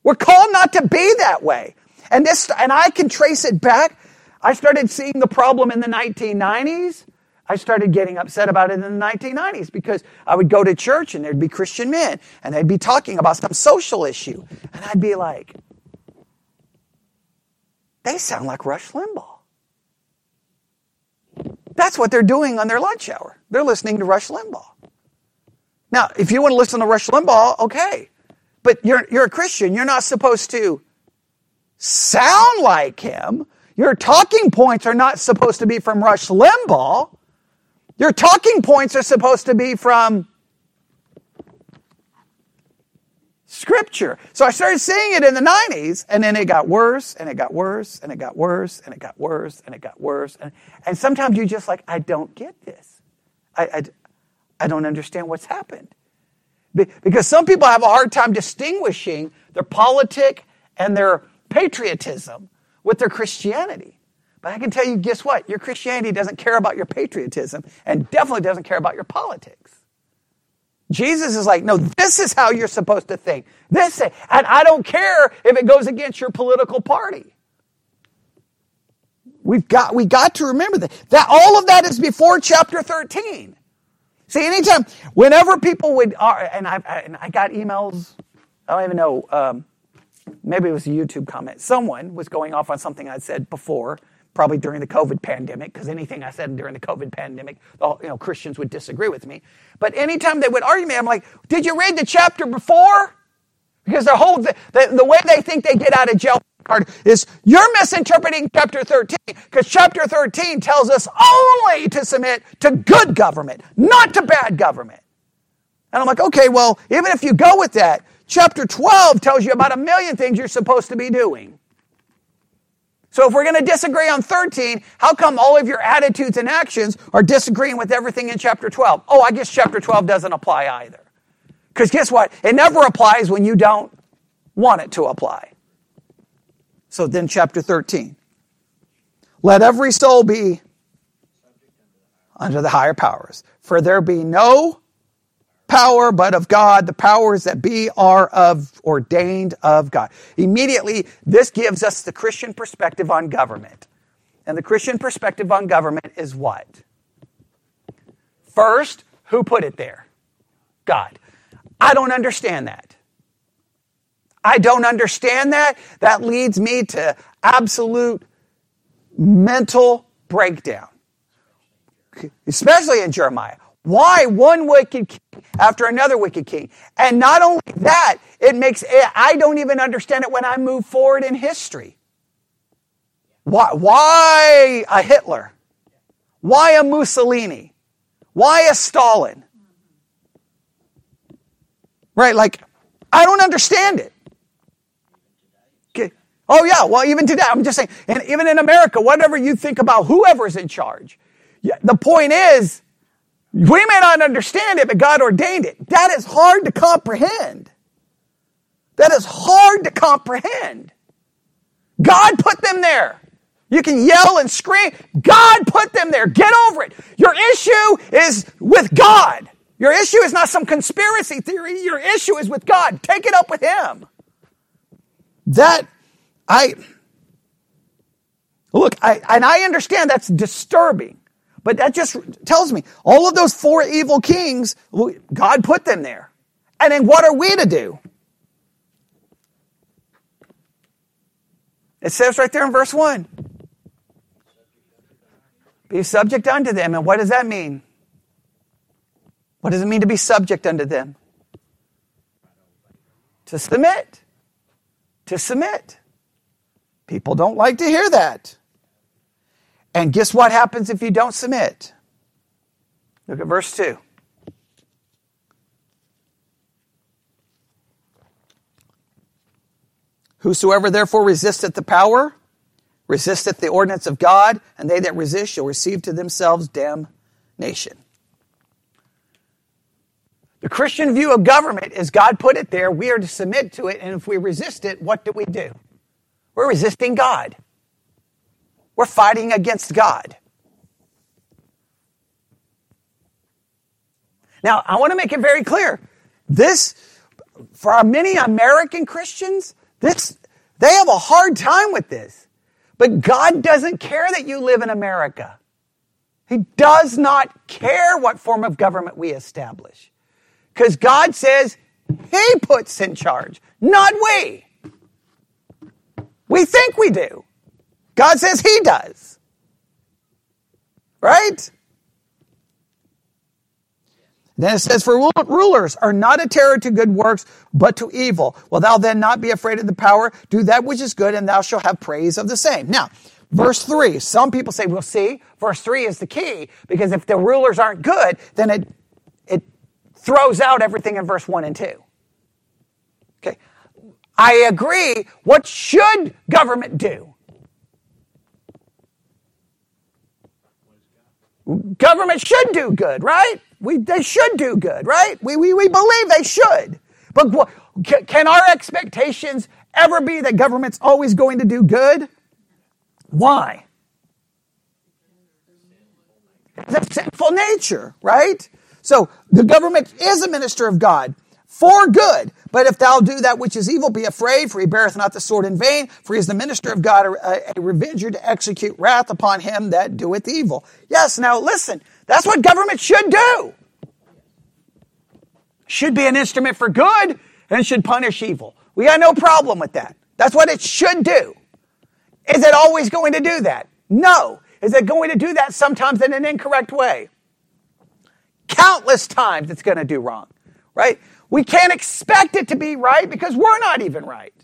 A: We're called not to be that way. And this, and I can trace it back. I started seeing the problem in the 1990s. I started getting upset about it in the 1990s because I would go to church and there'd be Christian men and they'd be talking about some social issue. And I'd be like, they sound like Rush Limbaugh. That's what they're doing on their lunch hour. They're listening to Rush Limbaugh. Now, if you want to listen to Rush Limbaugh, okay. But you're, you're a Christian. You're not supposed to sound like him. Your talking points are not supposed to be from Rush Limbaugh. Your talking points are supposed to be from scripture. So I started seeing it in the 90s, and then it got worse, and it got worse, and it got worse, and it got worse, and it got worse. And, and sometimes you're just like, I don't get this. I, I, I don't understand what's happened. Because some people have a hard time distinguishing their politic and their patriotism with their Christianity. But I can tell you, guess what? Your Christianity doesn't care about your patriotism and definitely doesn't care about your politics. Jesus is like, no, this is how you're supposed to think. This, and I don't care if it goes against your political party. We've got, we got to remember that. That all of that is before chapter 13. See, anytime, whenever people would, uh, and I, and I got emails, I don't even know, um, maybe it was a YouTube comment. Someone was going off on something I'd said before, probably during the COVID pandemic, because anything I said during the COVID pandemic, all, you know, Christians would disagree with me. But anytime they would argue me, I'm like, did you read the chapter before? Because the whole, the, the, way they think they get out of jail card is you're misinterpreting chapter 13, because chapter 13 tells us only to submit to good government, not to bad government. And I'm like, okay, well, even if you go with that, chapter 12 tells you about a million things you're supposed to be doing. So if we're going to disagree on 13, how come all of your attitudes and actions are disagreeing with everything in chapter 12? Oh, I guess chapter 12 doesn't apply either. Because guess what? It never applies when you don't want it to apply. So then chapter 13. Let every soul be under the higher powers. For there be no power but of God. The powers that be are of ordained of God. Immediately, this gives us the Christian perspective on government. And the Christian perspective on government is what? First, who put it there? God. I don't understand that. I don't understand that. That leads me to absolute mental breakdown. Especially in Jeremiah. Why one wicked king after another wicked king? And not only that, it makes, eh, I don't even understand it when I move forward in history. Why, why a Hitler? Why a Mussolini? Why a Stalin? Right, like, I don't understand it. Okay. Oh, yeah, well, even today, I'm just saying, and even in America, whatever you think about whoever's in charge, the point is, we may not understand it, but God ordained it. That is hard to comprehend. That is hard to comprehend. God put them there. You can yell and scream. God put them there. Get over it. Your issue is with God. Your issue is not some conspiracy theory. Your issue is with God. Take it up with Him. That, I, look, I, and I understand that's disturbing, but that just tells me all of those four evil kings, God put them there. And then what are we to do? It says right there in verse 1 Be subject unto them. And what does that mean? What does it mean to be subject unto them? To submit. To submit. People don't like to hear that. And guess what happens if you don't submit? Look at verse 2. Whosoever therefore resisteth the power, resisteth the ordinance of God, and they that resist shall receive to themselves damnation. The Christian view of government is God put it there, we are to submit to it, and if we resist it, what do we do? We're resisting God. We're fighting against God. Now, I want to make it very clear. This, for our many American Christians, this, they have a hard time with this. But God doesn't care that you live in America. He does not care what form of government we establish. Because God says He puts in charge, not we. We think we do. God says He does. Right? Then it says, For rulers are not a terror to good works, but to evil. Will thou then not be afraid of the power? Do that which is good, and thou shalt have praise of the same. Now, verse 3. Some people say, well, see, verse 3 is the key, because if the rulers aren't good, then it, it throws out everything in verse 1 and 2. Okay. I agree. What should government do? Government should do good, right? We, they should do good, right? We, we, we believe they should. But can our expectations ever be that government's always going to do good? Why? That's sinful nature, right? So the government is a minister of God for good. But if thou do that which is evil, be afraid, for he beareth not the sword in vain, for he is the minister of God, uh, a, a revenger to execute wrath upon him that doeth evil. Yes, now listen, that's what government should do. Should be an instrument for good and should punish evil. We got no problem with that. That's what it should do. Is it always going to do that? No. Is it going to do that sometimes in an incorrect way? Countless times it's going to do wrong, right? We can't expect it to be right because we're not even right.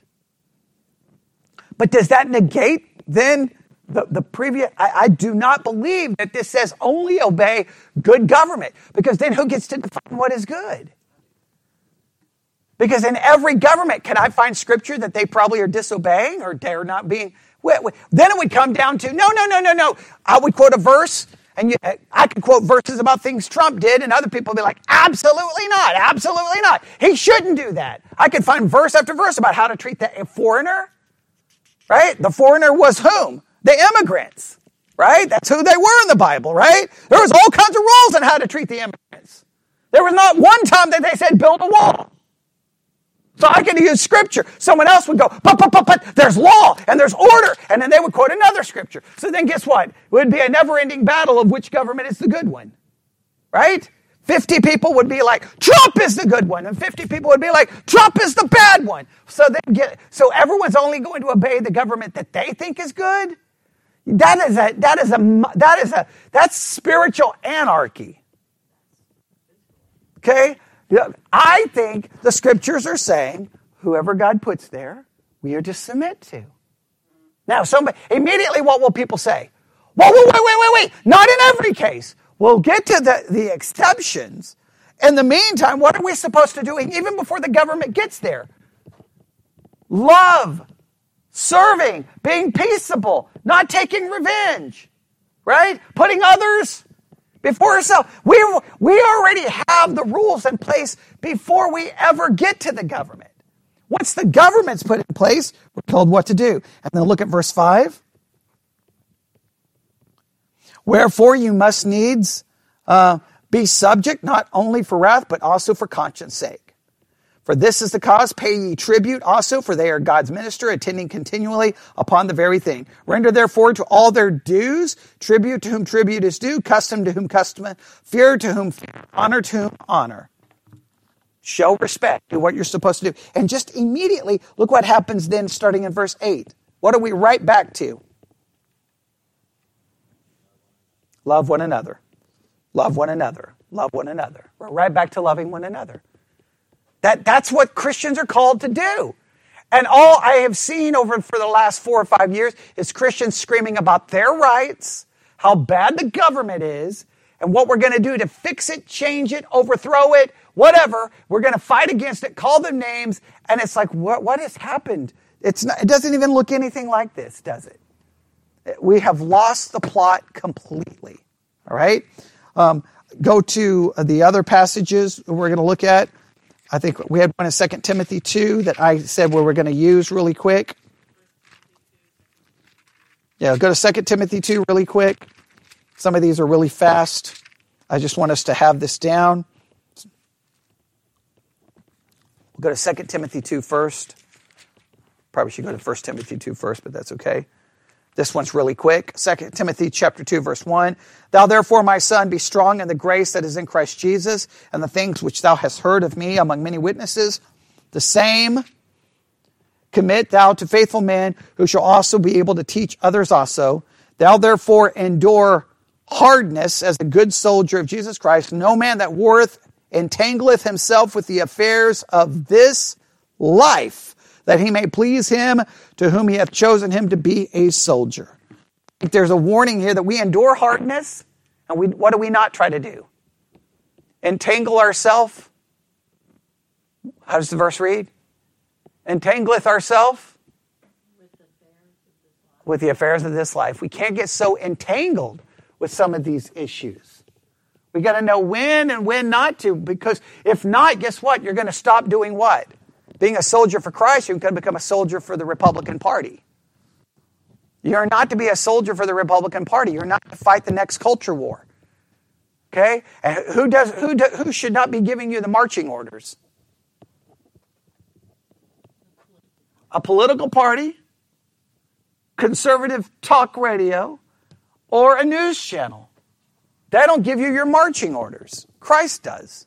A: But does that negate then the, the previous, I, I, do not believe that this says only obey good government, because then who gets to define what is good? Because in every government, can I find scripture that they probably are disobeying or they're not being? Then it would come down to no, no, no, no, no. I would quote a verse, and you, I could quote verses about things Trump did, and other people would be like, absolutely not, absolutely not. He shouldn't do that. I could find verse after verse about how to treat the foreigner, right? The foreigner was whom? The immigrants, right? That's who they were in the Bible, right? There was all kinds of rules on how to treat the immigrants. There was not one time that they said build a wall. So I could use scripture. Someone else would go, but, but, but, but, there's law and there's order. And then they would quote another scripture. So then guess what? It would be a never ending battle of which government is the good one. Right? 50 people would be like, Trump is the good one. And 50 people would be like, Trump is the bad one. So then get, so everyone's only going to obey the government that they think is good. That is a, that is a, that is a, that's spiritual anarchy. Okay? I think the scriptures are saying whoever God puts there, we are to submit to. Now, somebody, immediately what will people say? Well, wait, wait, wait, wait, wait. Not in every case. We'll get to the, the exceptions. In the meantime, what are we supposed to do even before the government gets there? Love serving, being peaceable, not taking revenge, right? Putting others before ourselves. We, we already have the rules in place before we ever get to the government. Once the government's put in place, we're told what to do. And then look at verse 5. Wherefore you must needs uh, Be subject not only for wrath, but also for conscience sake. For this is the cause, pay ye tribute also, for they are God's minister, attending continually upon the very thing. Render therefore to all their dues, tribute to whom tribute is due, custom to whom custom, fear to whom fear, honor to whom honor. Show respect, do what you're supposed to do. And just immediately, look what happens then starting in verse 8. What are we right back to? Love one another. Love one another. Love one another. We're right back to loving one another. That, that's what Christians are called to do. And all I have seen over for the last four or five years is Christians screaming about their rights, how bad the government is, and what we're going to do to fix it, change it, overthrow it, whatever. We're going to fight against it, call them names, and it's like, what, what has happened? It's not, it doesn't even look anything like this, does it? We have lost the plot completely. All right? Um, go to the other passages we're going to look at. I think we had one in 2 Timothy 2 that I said we were going to use really quick. Yeah, go to 2 Timothy 2 really quick. Some of these are really fast. I just want us to have this down. We'll go to 2 Timothy 2 first. Probably should go to 1 Timothy 2 first, but that's okay. This one's really quick. 2 Timothy chapter 2 verse 1. Thou therefore, my son, be strong in the grace that is in Christ Jesus and the things which thou hast heard of me among many witnesses. The same commit thou to faithful men who shall also be able to teach others also. Thou therefore endure hardness as a good soldier of Jesus Christ. No man that warreth entangleth himself with the affairs of this life that he may please him to whom he hath chosen him to be a soldier. There's a warning here that we endure hardness, and we, what do we not try to do? Entangle ourselves. How does the verse read? Entangleth ourselves with the affairs of this life. We can't get so entangled with some of these issues. We got to know when and when not to, because if not, guess what? You're going to stop doing what? Being a soldier for Christ, you can become a soldier for the Republican Party. You're not to be a soldier for the Republican Party. You're not to fight the next culture war. Okay? And who does who do, who should not be giving you the marching orders? A political party, conservative talk radio, or a news channel. They don't give you your marching orders. Christ does.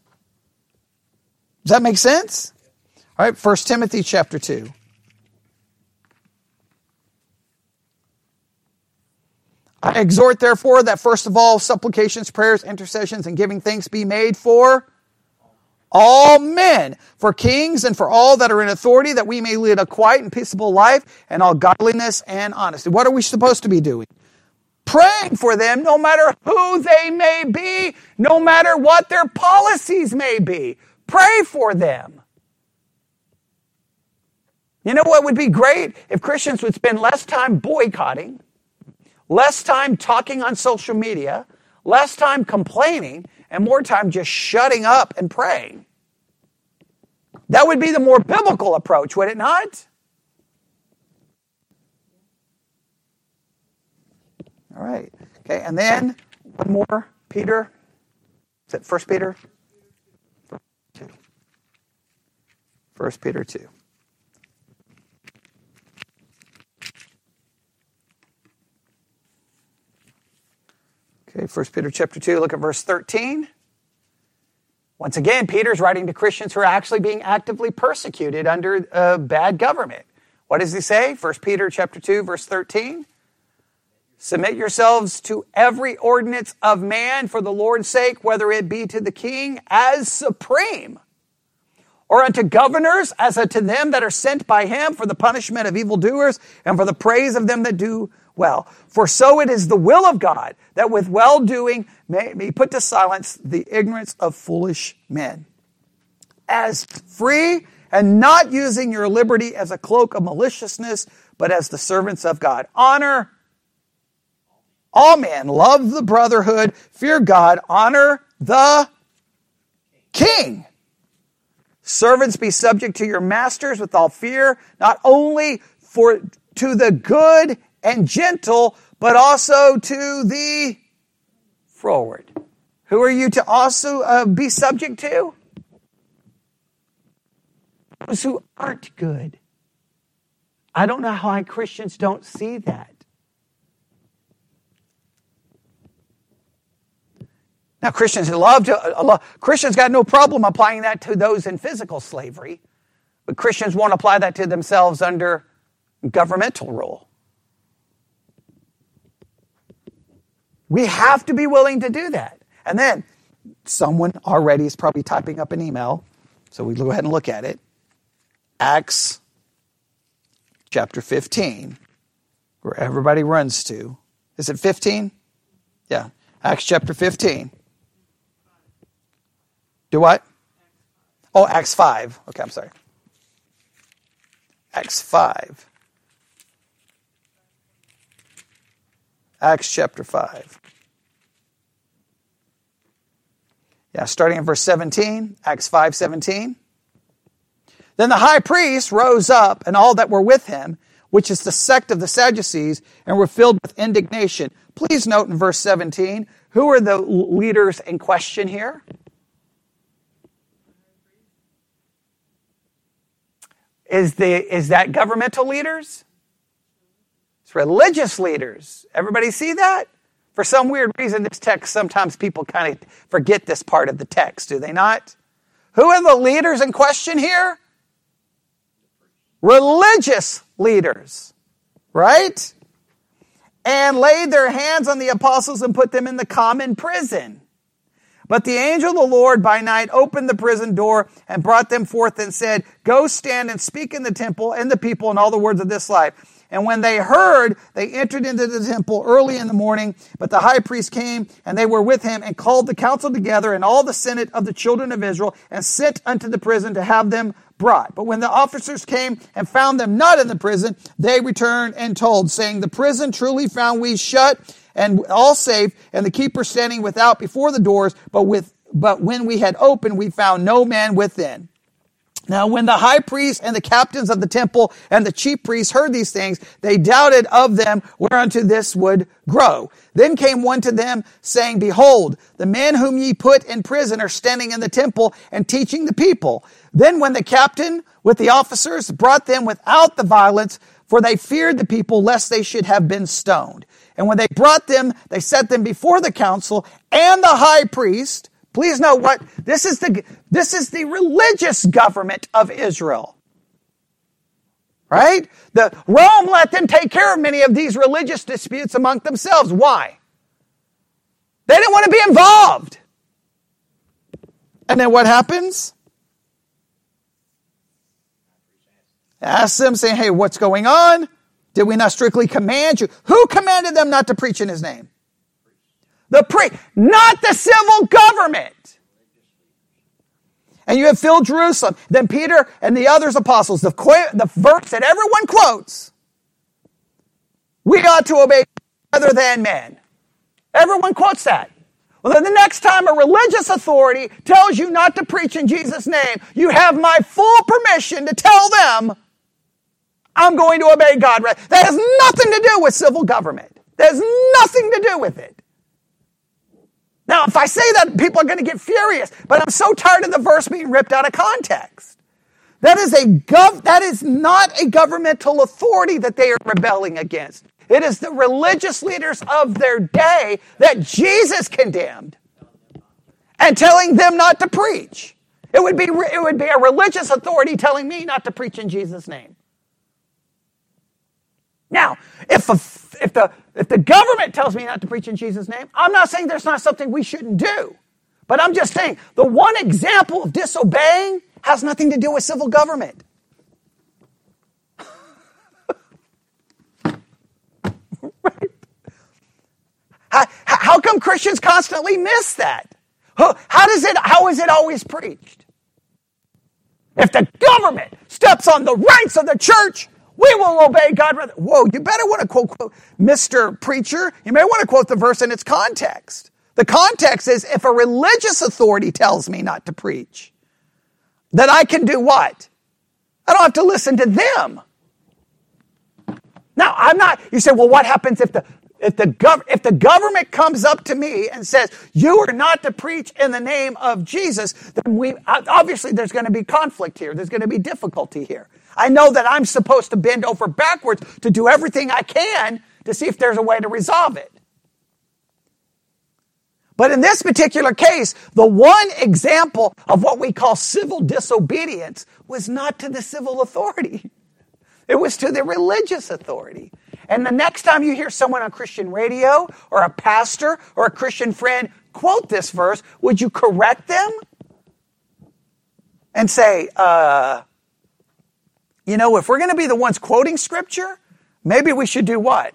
A: Does that make sense? All right, 1 Timothy chapter 2. I exhort, therefore, that first of all, supplications, prayers, intercessions, and giving thanks be made for all men, for kings and for all that are in authority, that we may lead a quiet and peaceable life and all godliness and honesty. What are we supposed to be doing? Praying for them, no matter who they may be, no matter what their policies may be. Pray for them. You know what would be great? If Christians would spend less time boycotting, less time talking on social media, less time complaining, and more time just shutting up and praying. That would be the more biblical approach, would it not? All right. Okay, and then one more, Peter. Is it First Peter? First Peter 2. Okay, 1 Peter chapter 2, look at verse 13. Once again, Peter's writing to Christians who are actually being actively persecuted under a bad government. What does he say? 1 Peter chapter 2, verse 13. Submit yourselves to every ordinance of man for the Lord's sake, whether it be to the king as supreme, or unto governors as unto them that are sent by him for the punishment of evildoers and for the praise of them that do well. For so it is the will of God that with well doing may be put to silence the ignorance of foolish men. As free and not using your liberty as a cloak of maliciousness, but as the servants of God. Honor all men, love the brotherhood, fear God, honor the king. Servants be subject to your masters with all fear, not only for to the good and gentle, but also to the forward. Who are you to also uh, be subject to? Those who aren't good. I don't know how Christians don't see that. Now, Christians love to, uh, Christians got no problem applying that to those in physical slavery, but Christians won't apply that to themselves under governmental rule. We have to be willing to do that. And then someone already is probably typing up an email, so we go ahead and look at it. Acts chapter 15, where everybody runs to. Is it 15? Yeah. Acts chapter 15. Do what? Oh, Acts 5. Okay, I'm sorry. Acts 5. Acts chapter 5. Yeah, starting in verse 17, Acts 5 17. Then the high priest rose up, and all that were with him, which is the sect of the Sadducees, and were filled with indignation. Please note in verse 17, who are the leaders in question here? Is, the, is that governmental leaders? It's religious leaders. Everybody see that? For some weird reason, this text, sometimes people kind of forget this part of the text, do they not? Who are the leaders in question here? Religious leaders, right? And laid their hands on the apostles and put them in the common prison. But the angel of the Lord by night opened the prison door and brought them forth and said, Go stand and speak in the temple and the people and all the words of this life. And when they heard, they entered into the temple early in the morning. But the high priest came, and they were with him, and called the council together and all the senate of the children of Israel, and sent unto the prison to have them brought. But when the officers came and found them not in the prison, they returned and told, saying, The prison truly found we shut and all safe, and the keeper standing without before the doors, but with but when we had opened, we found no man within. Now, when the high priest and the captains of the temple and the chief priests heard these things, they doubted of them whereunto this would grow. Then came one to them saying, Behold, the men whom ye put in prison are standing in the temple and teaching the people. Then when the captain with the officers brought them without the violence, for they feared the people lest they should have been stoned. And when they brought them, they set them before the council and the high priest. Please know what this is the this is the religious government of Israel. Right? The Rome let them take care of many of these religious disputes among themselves. Why? They didn't want to be involved. And then what happens? Ask them, saying, Hey, what's going on? Did we not strictly command you? Who commanded them not to preach in his name? The priest, not the civil government. And you have filled Jerusalem. Then Peter and the others apostles, the, quote, the verse that everyone quotes, we ought to obey rather than men. Everyone quotes that. Well, then the next time a religious authority tells you not to preach in Jesus' name, you have my full permission to tell them I'm going to obey God. That has nothing to do with civil government. That has nothing to do with it. Now, if I say that, people are going to get furious, but I'm so tired of the verse being ripped out of context. That is a gov- that is not a governmental authority that they are rebelling against. It is the religious leaders of their day that Jesus condemned and telling them not to preach. It would be, it would be a religious authority telling me not to preach in Jesus' name. Now, if, a, if, the, if the government tells me not to preach in Jesus' name, I'm not saying there's not something we shouldn't do. But I'm just saying the one example of disobeying has nothing to do with civil government. <laughs> right? How, how come Christians constantly miss that? How does it, how is it always preached? If the government steps on the rights of the church, we will obey God. Rather. Whoa, you better want to quote, quote, Mr. Preacher. You may want to quote the verse in its context. The context is if a religious authority tells me not to preach, then I can do what? I don't have to listen to them. Now, I'm not, you say, well, what happens if the, If the, gov- if the government comes up to me and says, you are not to preach in the name of Jesus, then we, obviously there's going to be conflict here. There's going to be difficulty here. I know that I'm supposed to bend over backwards to do everything I can to see if there's a way to resolve it. But in this particular case, the one example of what we call civil disobedience was not to the civil authority. It was to the religious authority. And the next time you hear someone on Christian radio or a pastor or a Christian friend quote this verse, would you correct them? And say, uh, you know, if we're going to be the ones quoting scripture, maybe we should do what?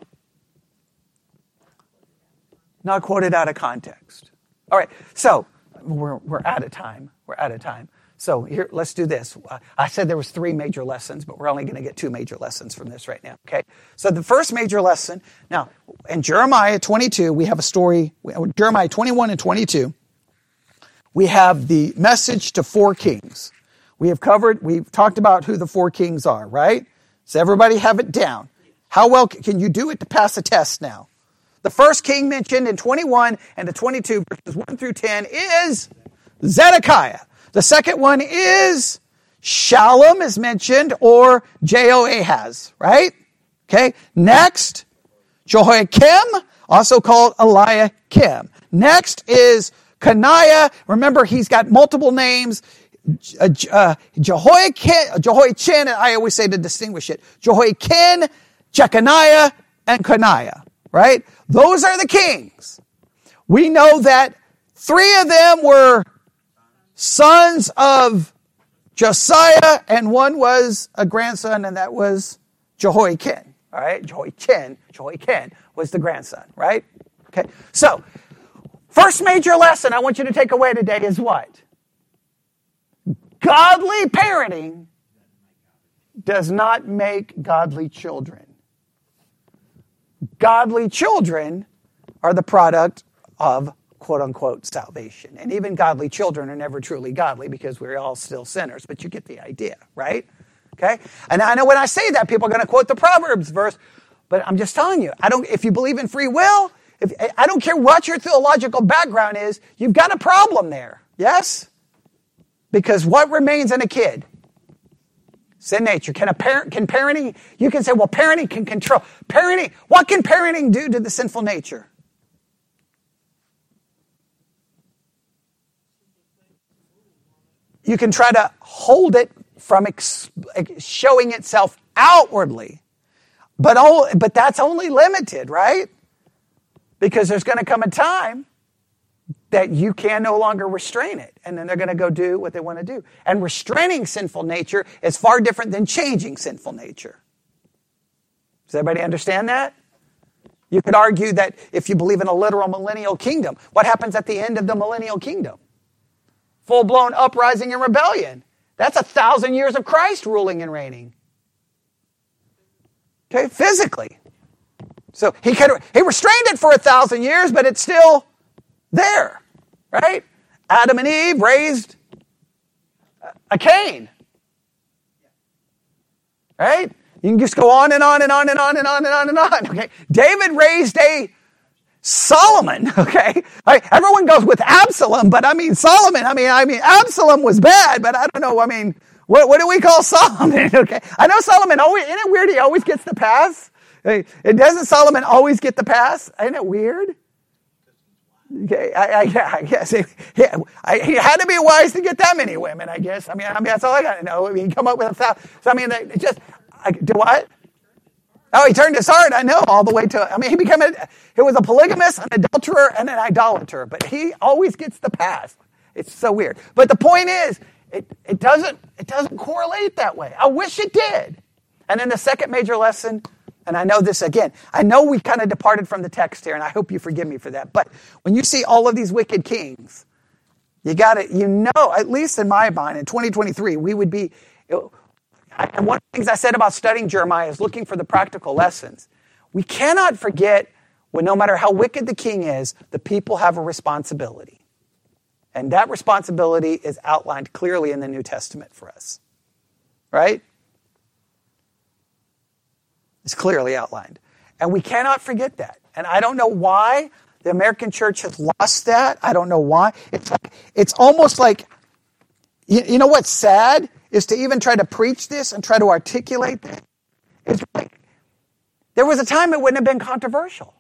A: not quoted out of context. All right, so we're, we're out of time. We're out of time. So here, let's do this. I said there was three major lessons, but we're only going to get two major lessons from this right now. Okay. So the first major lesson. Now, in Jeremiah 22, we have a story. Jeremiah 21 and 22, we have the message to four kings. We have covered. We've talked about who the four kings are. Right. So everybody have it down. How well can you do it to pass a test now? The first king mentioned in 21 and the 22 verses 1 through 10 is Zedekiah. The second one is Shallum is mentioned or Jehoahaz, right? Okay. Next, Jehoiakim, also called Eliakim. Next is Coniah. Remember, he's got multiple names. Uh, uh, Jehoiakim, Jehoiachin, I always say to distinguish it. Jehoiachin, Jeconiah, and Coniah right? Those are the kings. We know that three of them were sons of Josiah, and one was a grandson, and that was Jehoiakim. All right, Jehoiakim, Jehoiakim was the grandson, right? Okay, so first major lesson I want you to take away today is what? Godly parenting does not make godly children godly children are the product of quote unquote salvation. And even godly children are never truly godly because we're all still sinners, but you get the idea, right? Okay? And I know when I say that, people are going to quote the Proverbs verse, but I'm just telling you, I don't, if you believe in free will, if, I don't care what your theological background is, you've got a problem there. Yes? Because what remains in a kid? Sin nature. Can a parent, can parenting, you can say, well, parenting can control. Parenting, what can parenting do to the sinful nature? You can try to hold it from ex- showing itself outwardly. But, oh, but that's only limited, right? Because there's going to come a time that you can no longer restrain it. And then they're going to go do what they want to do. And restraining sinful nature is far different than changing sinful nature. Does everybody understand that? You could argue that if you believe in a literal millennial kingdom, what happens at the end of the millennial kingdom? Full blown uprising and rebellion. That's a thousand years of Christ ruling and reigning. Okay, physically. So he could he restrained it for a thousand years, but it's still there. Right? Adam and Eve raised a Cain. Right? You can just go on and on and on and on and on and on and on. Okay. David raised a Solomon. <laughs> Okay. Right? Everyone goes with Absalom, but I mean Solomon. I mean, I mean Absalom was bad, but I don't know. I mean, what, what do we call <laughs> Solomon? Okay. I know Solomon always, isn't it weird? He always gets the pass. It doesn't Solomon always get the pass? Isn't it weird? Okay, I, I, I guess <laughs> he, he, I, he, had to be wise to get that many women. I guess. I mean, I mean that's all I got to know. I mean, come up with a thousand. So I mean, just I, do what? Oh, he turned his heart. I know all the way to. I mean, he became a. He was a polygamist, an adulterer, and an idolater. But he always gets the pass. It's so weird. But the point is, it, it doesn't it doesn't correlate that way. I wish it did. And then the second major lesson and I know this again. I know we kind of departed from the text here, and I hope you forgive me for that. But when you see all of these wicked kings, you got to, you know, at least in my mind, in 2023, we would be. And one of the things I said about studying Jeremiah is looking for the practical lessons. We cannot forget when no matter how wicked the king is, the people have a responsibility. And that responsibility is outlined clearly in the New Testament for us. Right? It's clearly outlined. And we cannot forget that. And I don't know why the American church has lost that. I don't know why. It's, like, it's almost like, you, you know what's sad? Is to even try to preach this and try to articulate this. It's like, there was a time it wouldn't have been controversial.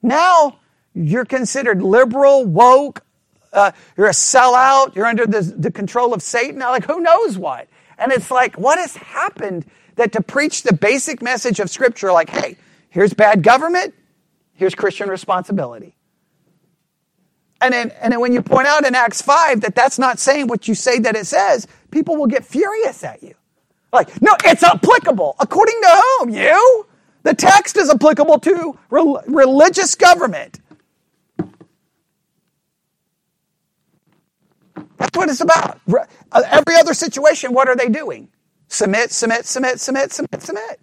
A: Now, you're considered liberal, woke, uh, you're a sellout, you're under the, the control of Satan, like who knows what. And it's like, what has happened that to preach the basic message of Scripture, like, hey, here's bad government, here's Christian responsibility. And then, and then when you point out in Acts 5 that that's not saying what you say that it says, people will get furious at you. Like, no, it's applicable. According to whom? You? The text is applicable to re- religious government. That's what it's about. Uh, every other situation, what are they doing? Submit, submit, submit, submit, submit, submit.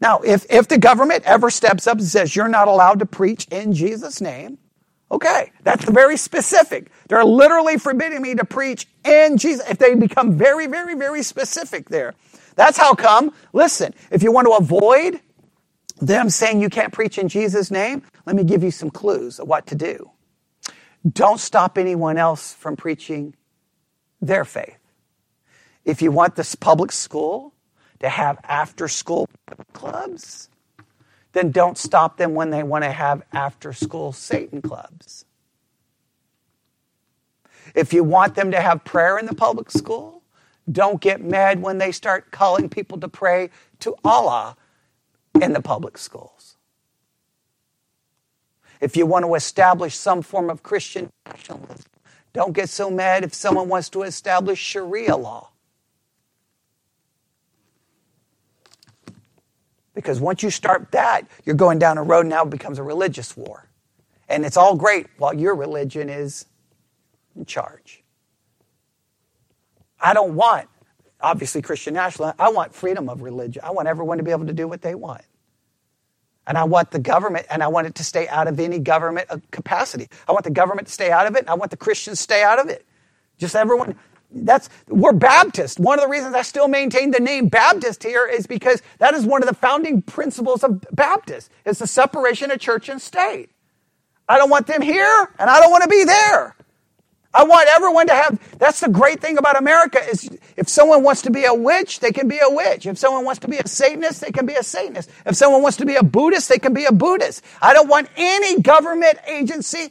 A: Now, if, if the government ever steps up and says you're not allowed to preach in Jesus' name, okay, that's very specific. They're literally forbidding me to preach in Jesus. If they become very, very, very specific there, that's how come. Listen, if you want to avoid them saying you can't preach in Jesus' name, let me give you some clues of what to do. Don't stop anyone else from preaching their faith. If you want this public school to have after school clubs, then don't stop them when they want to have after school Satan clubs. If you want them to have prayer in the public school, don't get mad when they start calling people to pray to Allah in the public schools. If you want to establish some form of Christian nationalism, don't get so mad if someone wants to establish Sharia law. Because once you start that, you're going down a road now it becomes a religious war. And it's all great while your religion is in charge. I don't want, obviously, Christian nationalism. I want freedom of religion. I want everyone to be able to do what they want. And I want the government, and I want it to stay out of any government uh, capacity. I want the government to stay out of it, and I want the Christians to stay out of it. Just everyone, that's we're Baptist. One of the reasons I still maintain the name Baptist here is because that is one of the founding principles of Baptist. It's the separation of church and state. I don't want them here and I don't want to be there. I want everyone to have that's the great thing about America is if someone wants to be a witch, they can be a witch. If someone wants to be a Satanist, they can be a Satanist. If someone wants to be a Buddhist, they can be a Buddhist. I don't want any government agency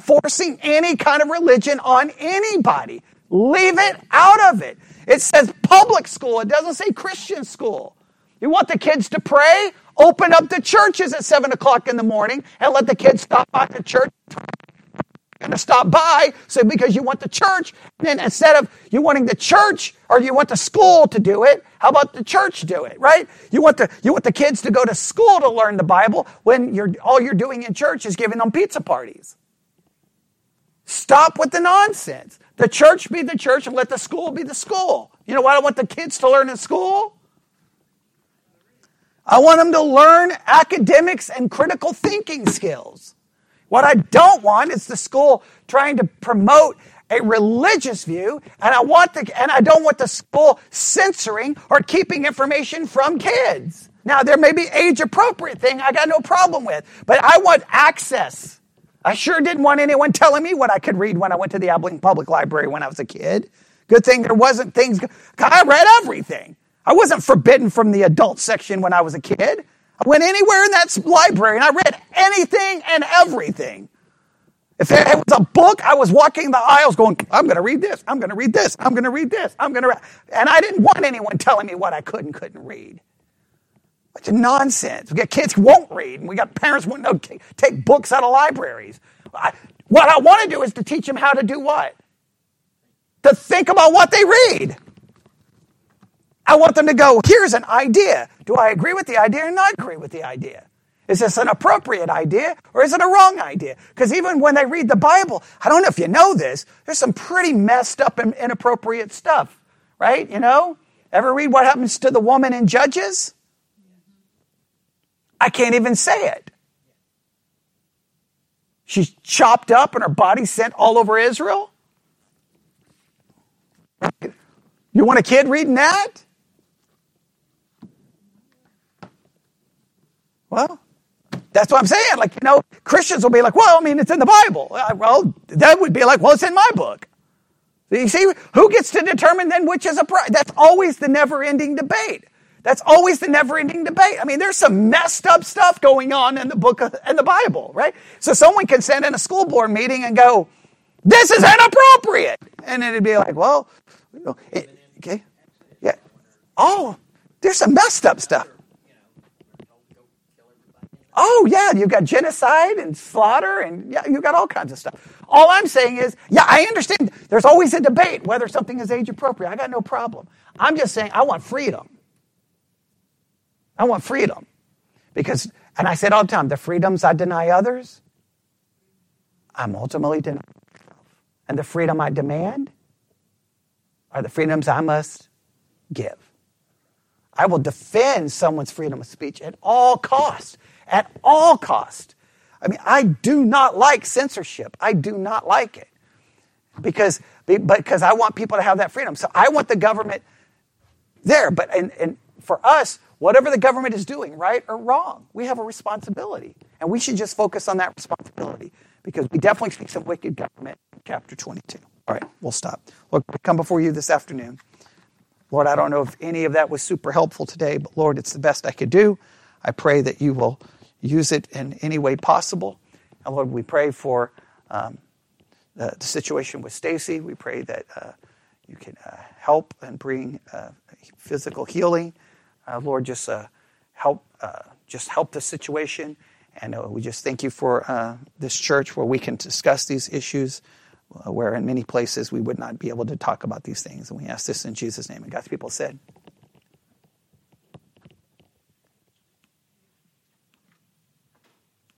A: forcing any kind of religion on anybody. Leave it out of it. It says public school, it doesn't say Christian school. You want the kids to pray? Open up the churches at 7 o'clock in the morning and let the kids stop by the church and to stop by so because you want the church and then instead of you wanting the church or you want the school to do it how about the church do it right you want the you want the kids to go to school to learn the bible when you're all you're doing in church is giving them pizza parties stop with the nonsense the church be the church and let the school be the school. You know what I want the kids to learn in school? I want them to learn academics and critical thinking skills. What I don't want is the school trying to promote a religious view, and I want the and I don't want the school censoring or keeping information from kids. Now there may be age appropriate thing I got no problem with, but I want access. I sure didn't want anyone telling me what I could read when I went to the Abilene Public Library when I was a kid. Good thing there wasn't things, I read everything. I wasn't forbidden from the adult section when I was a kid. I went anywhere in that library and I read anything and everything. If it was a book, I was walking the aisles going, I'm going to read this, I'm going to read this, I'm going to read this, I'm going to read. And I didn't want anyone telling me what I could and couldn't read. Bunch of nonsense. We got kids who won't read, and we got parents who won't take books out of libraries. I, what I want to do is to teach them how to do what? To think about what they read. I want them to go, here's an idea. Do I agree with the idea or not agree with the idea? Is this an appropriate idea or is it a wrong idea? Because even when they read the Bible, I don't know if you know this, there's some pretty messed up and inappropriate stuff, right? You know? Ever read what happens to the woman in Judges? I can't even say it. She's chopped up and her body sent all over Israel. You want a kid reading that? Well, that's what I'm saying. Like, you know, Christians will be like, well, I mean, it's in the Bible. Uh, well, that would be like, well, it's in my book. You see, who gets to determine then which is a prize? That's always the never ending debate. That's always the never ending debate. I mean, there's some messed up stuff going on in the book in the Bible, right? So someone can send in a school board meeting and go, this is inappropriate. And it'd be like, well, okay. Yeah. Oh, there's some messed up stuff. Oh, yeah, you've got genocide and slaughter, and yeah, you've got all kinds of stuff. All I'm saying is, yeah, I understand there's always a debate whether something is age appropriate. I got no problem. I'm just saying I want freedom. I want freedom. Because, and I said all the time, the freedoms I deny others, I'm ultimately denying myself. And the freedom I demand are the freedoms I must give. I will defend someone's freedom of speech at all costs at all cost. I mean, I do not like censorship. I do not like it because because I want people to have that freedom. So I want the government there. But and, and for us, whatever the government is doing, right or wrong, we have a responsibility, and we should just focus on that responsibility because we definitely see some wicked government. in Chapter twenty-two. All right, we'll stop. Look, we come before you this afternoon. Lord, I don't know if any of that was super helpful today, but Lord, it's the best I could do. I pray that you will use it in any way possible. And Lord, we pray for um, the, the, situation with Stacy. We pray that uh, you can uh, help and bring uh, physical healing. Uh, Lord, just uh, help, uh, just help the situation. And we just thank you for this church where we can discuss these issues, where in many places we would not be able to talk about these things. And we ask this in Jesus' name. And God's people said.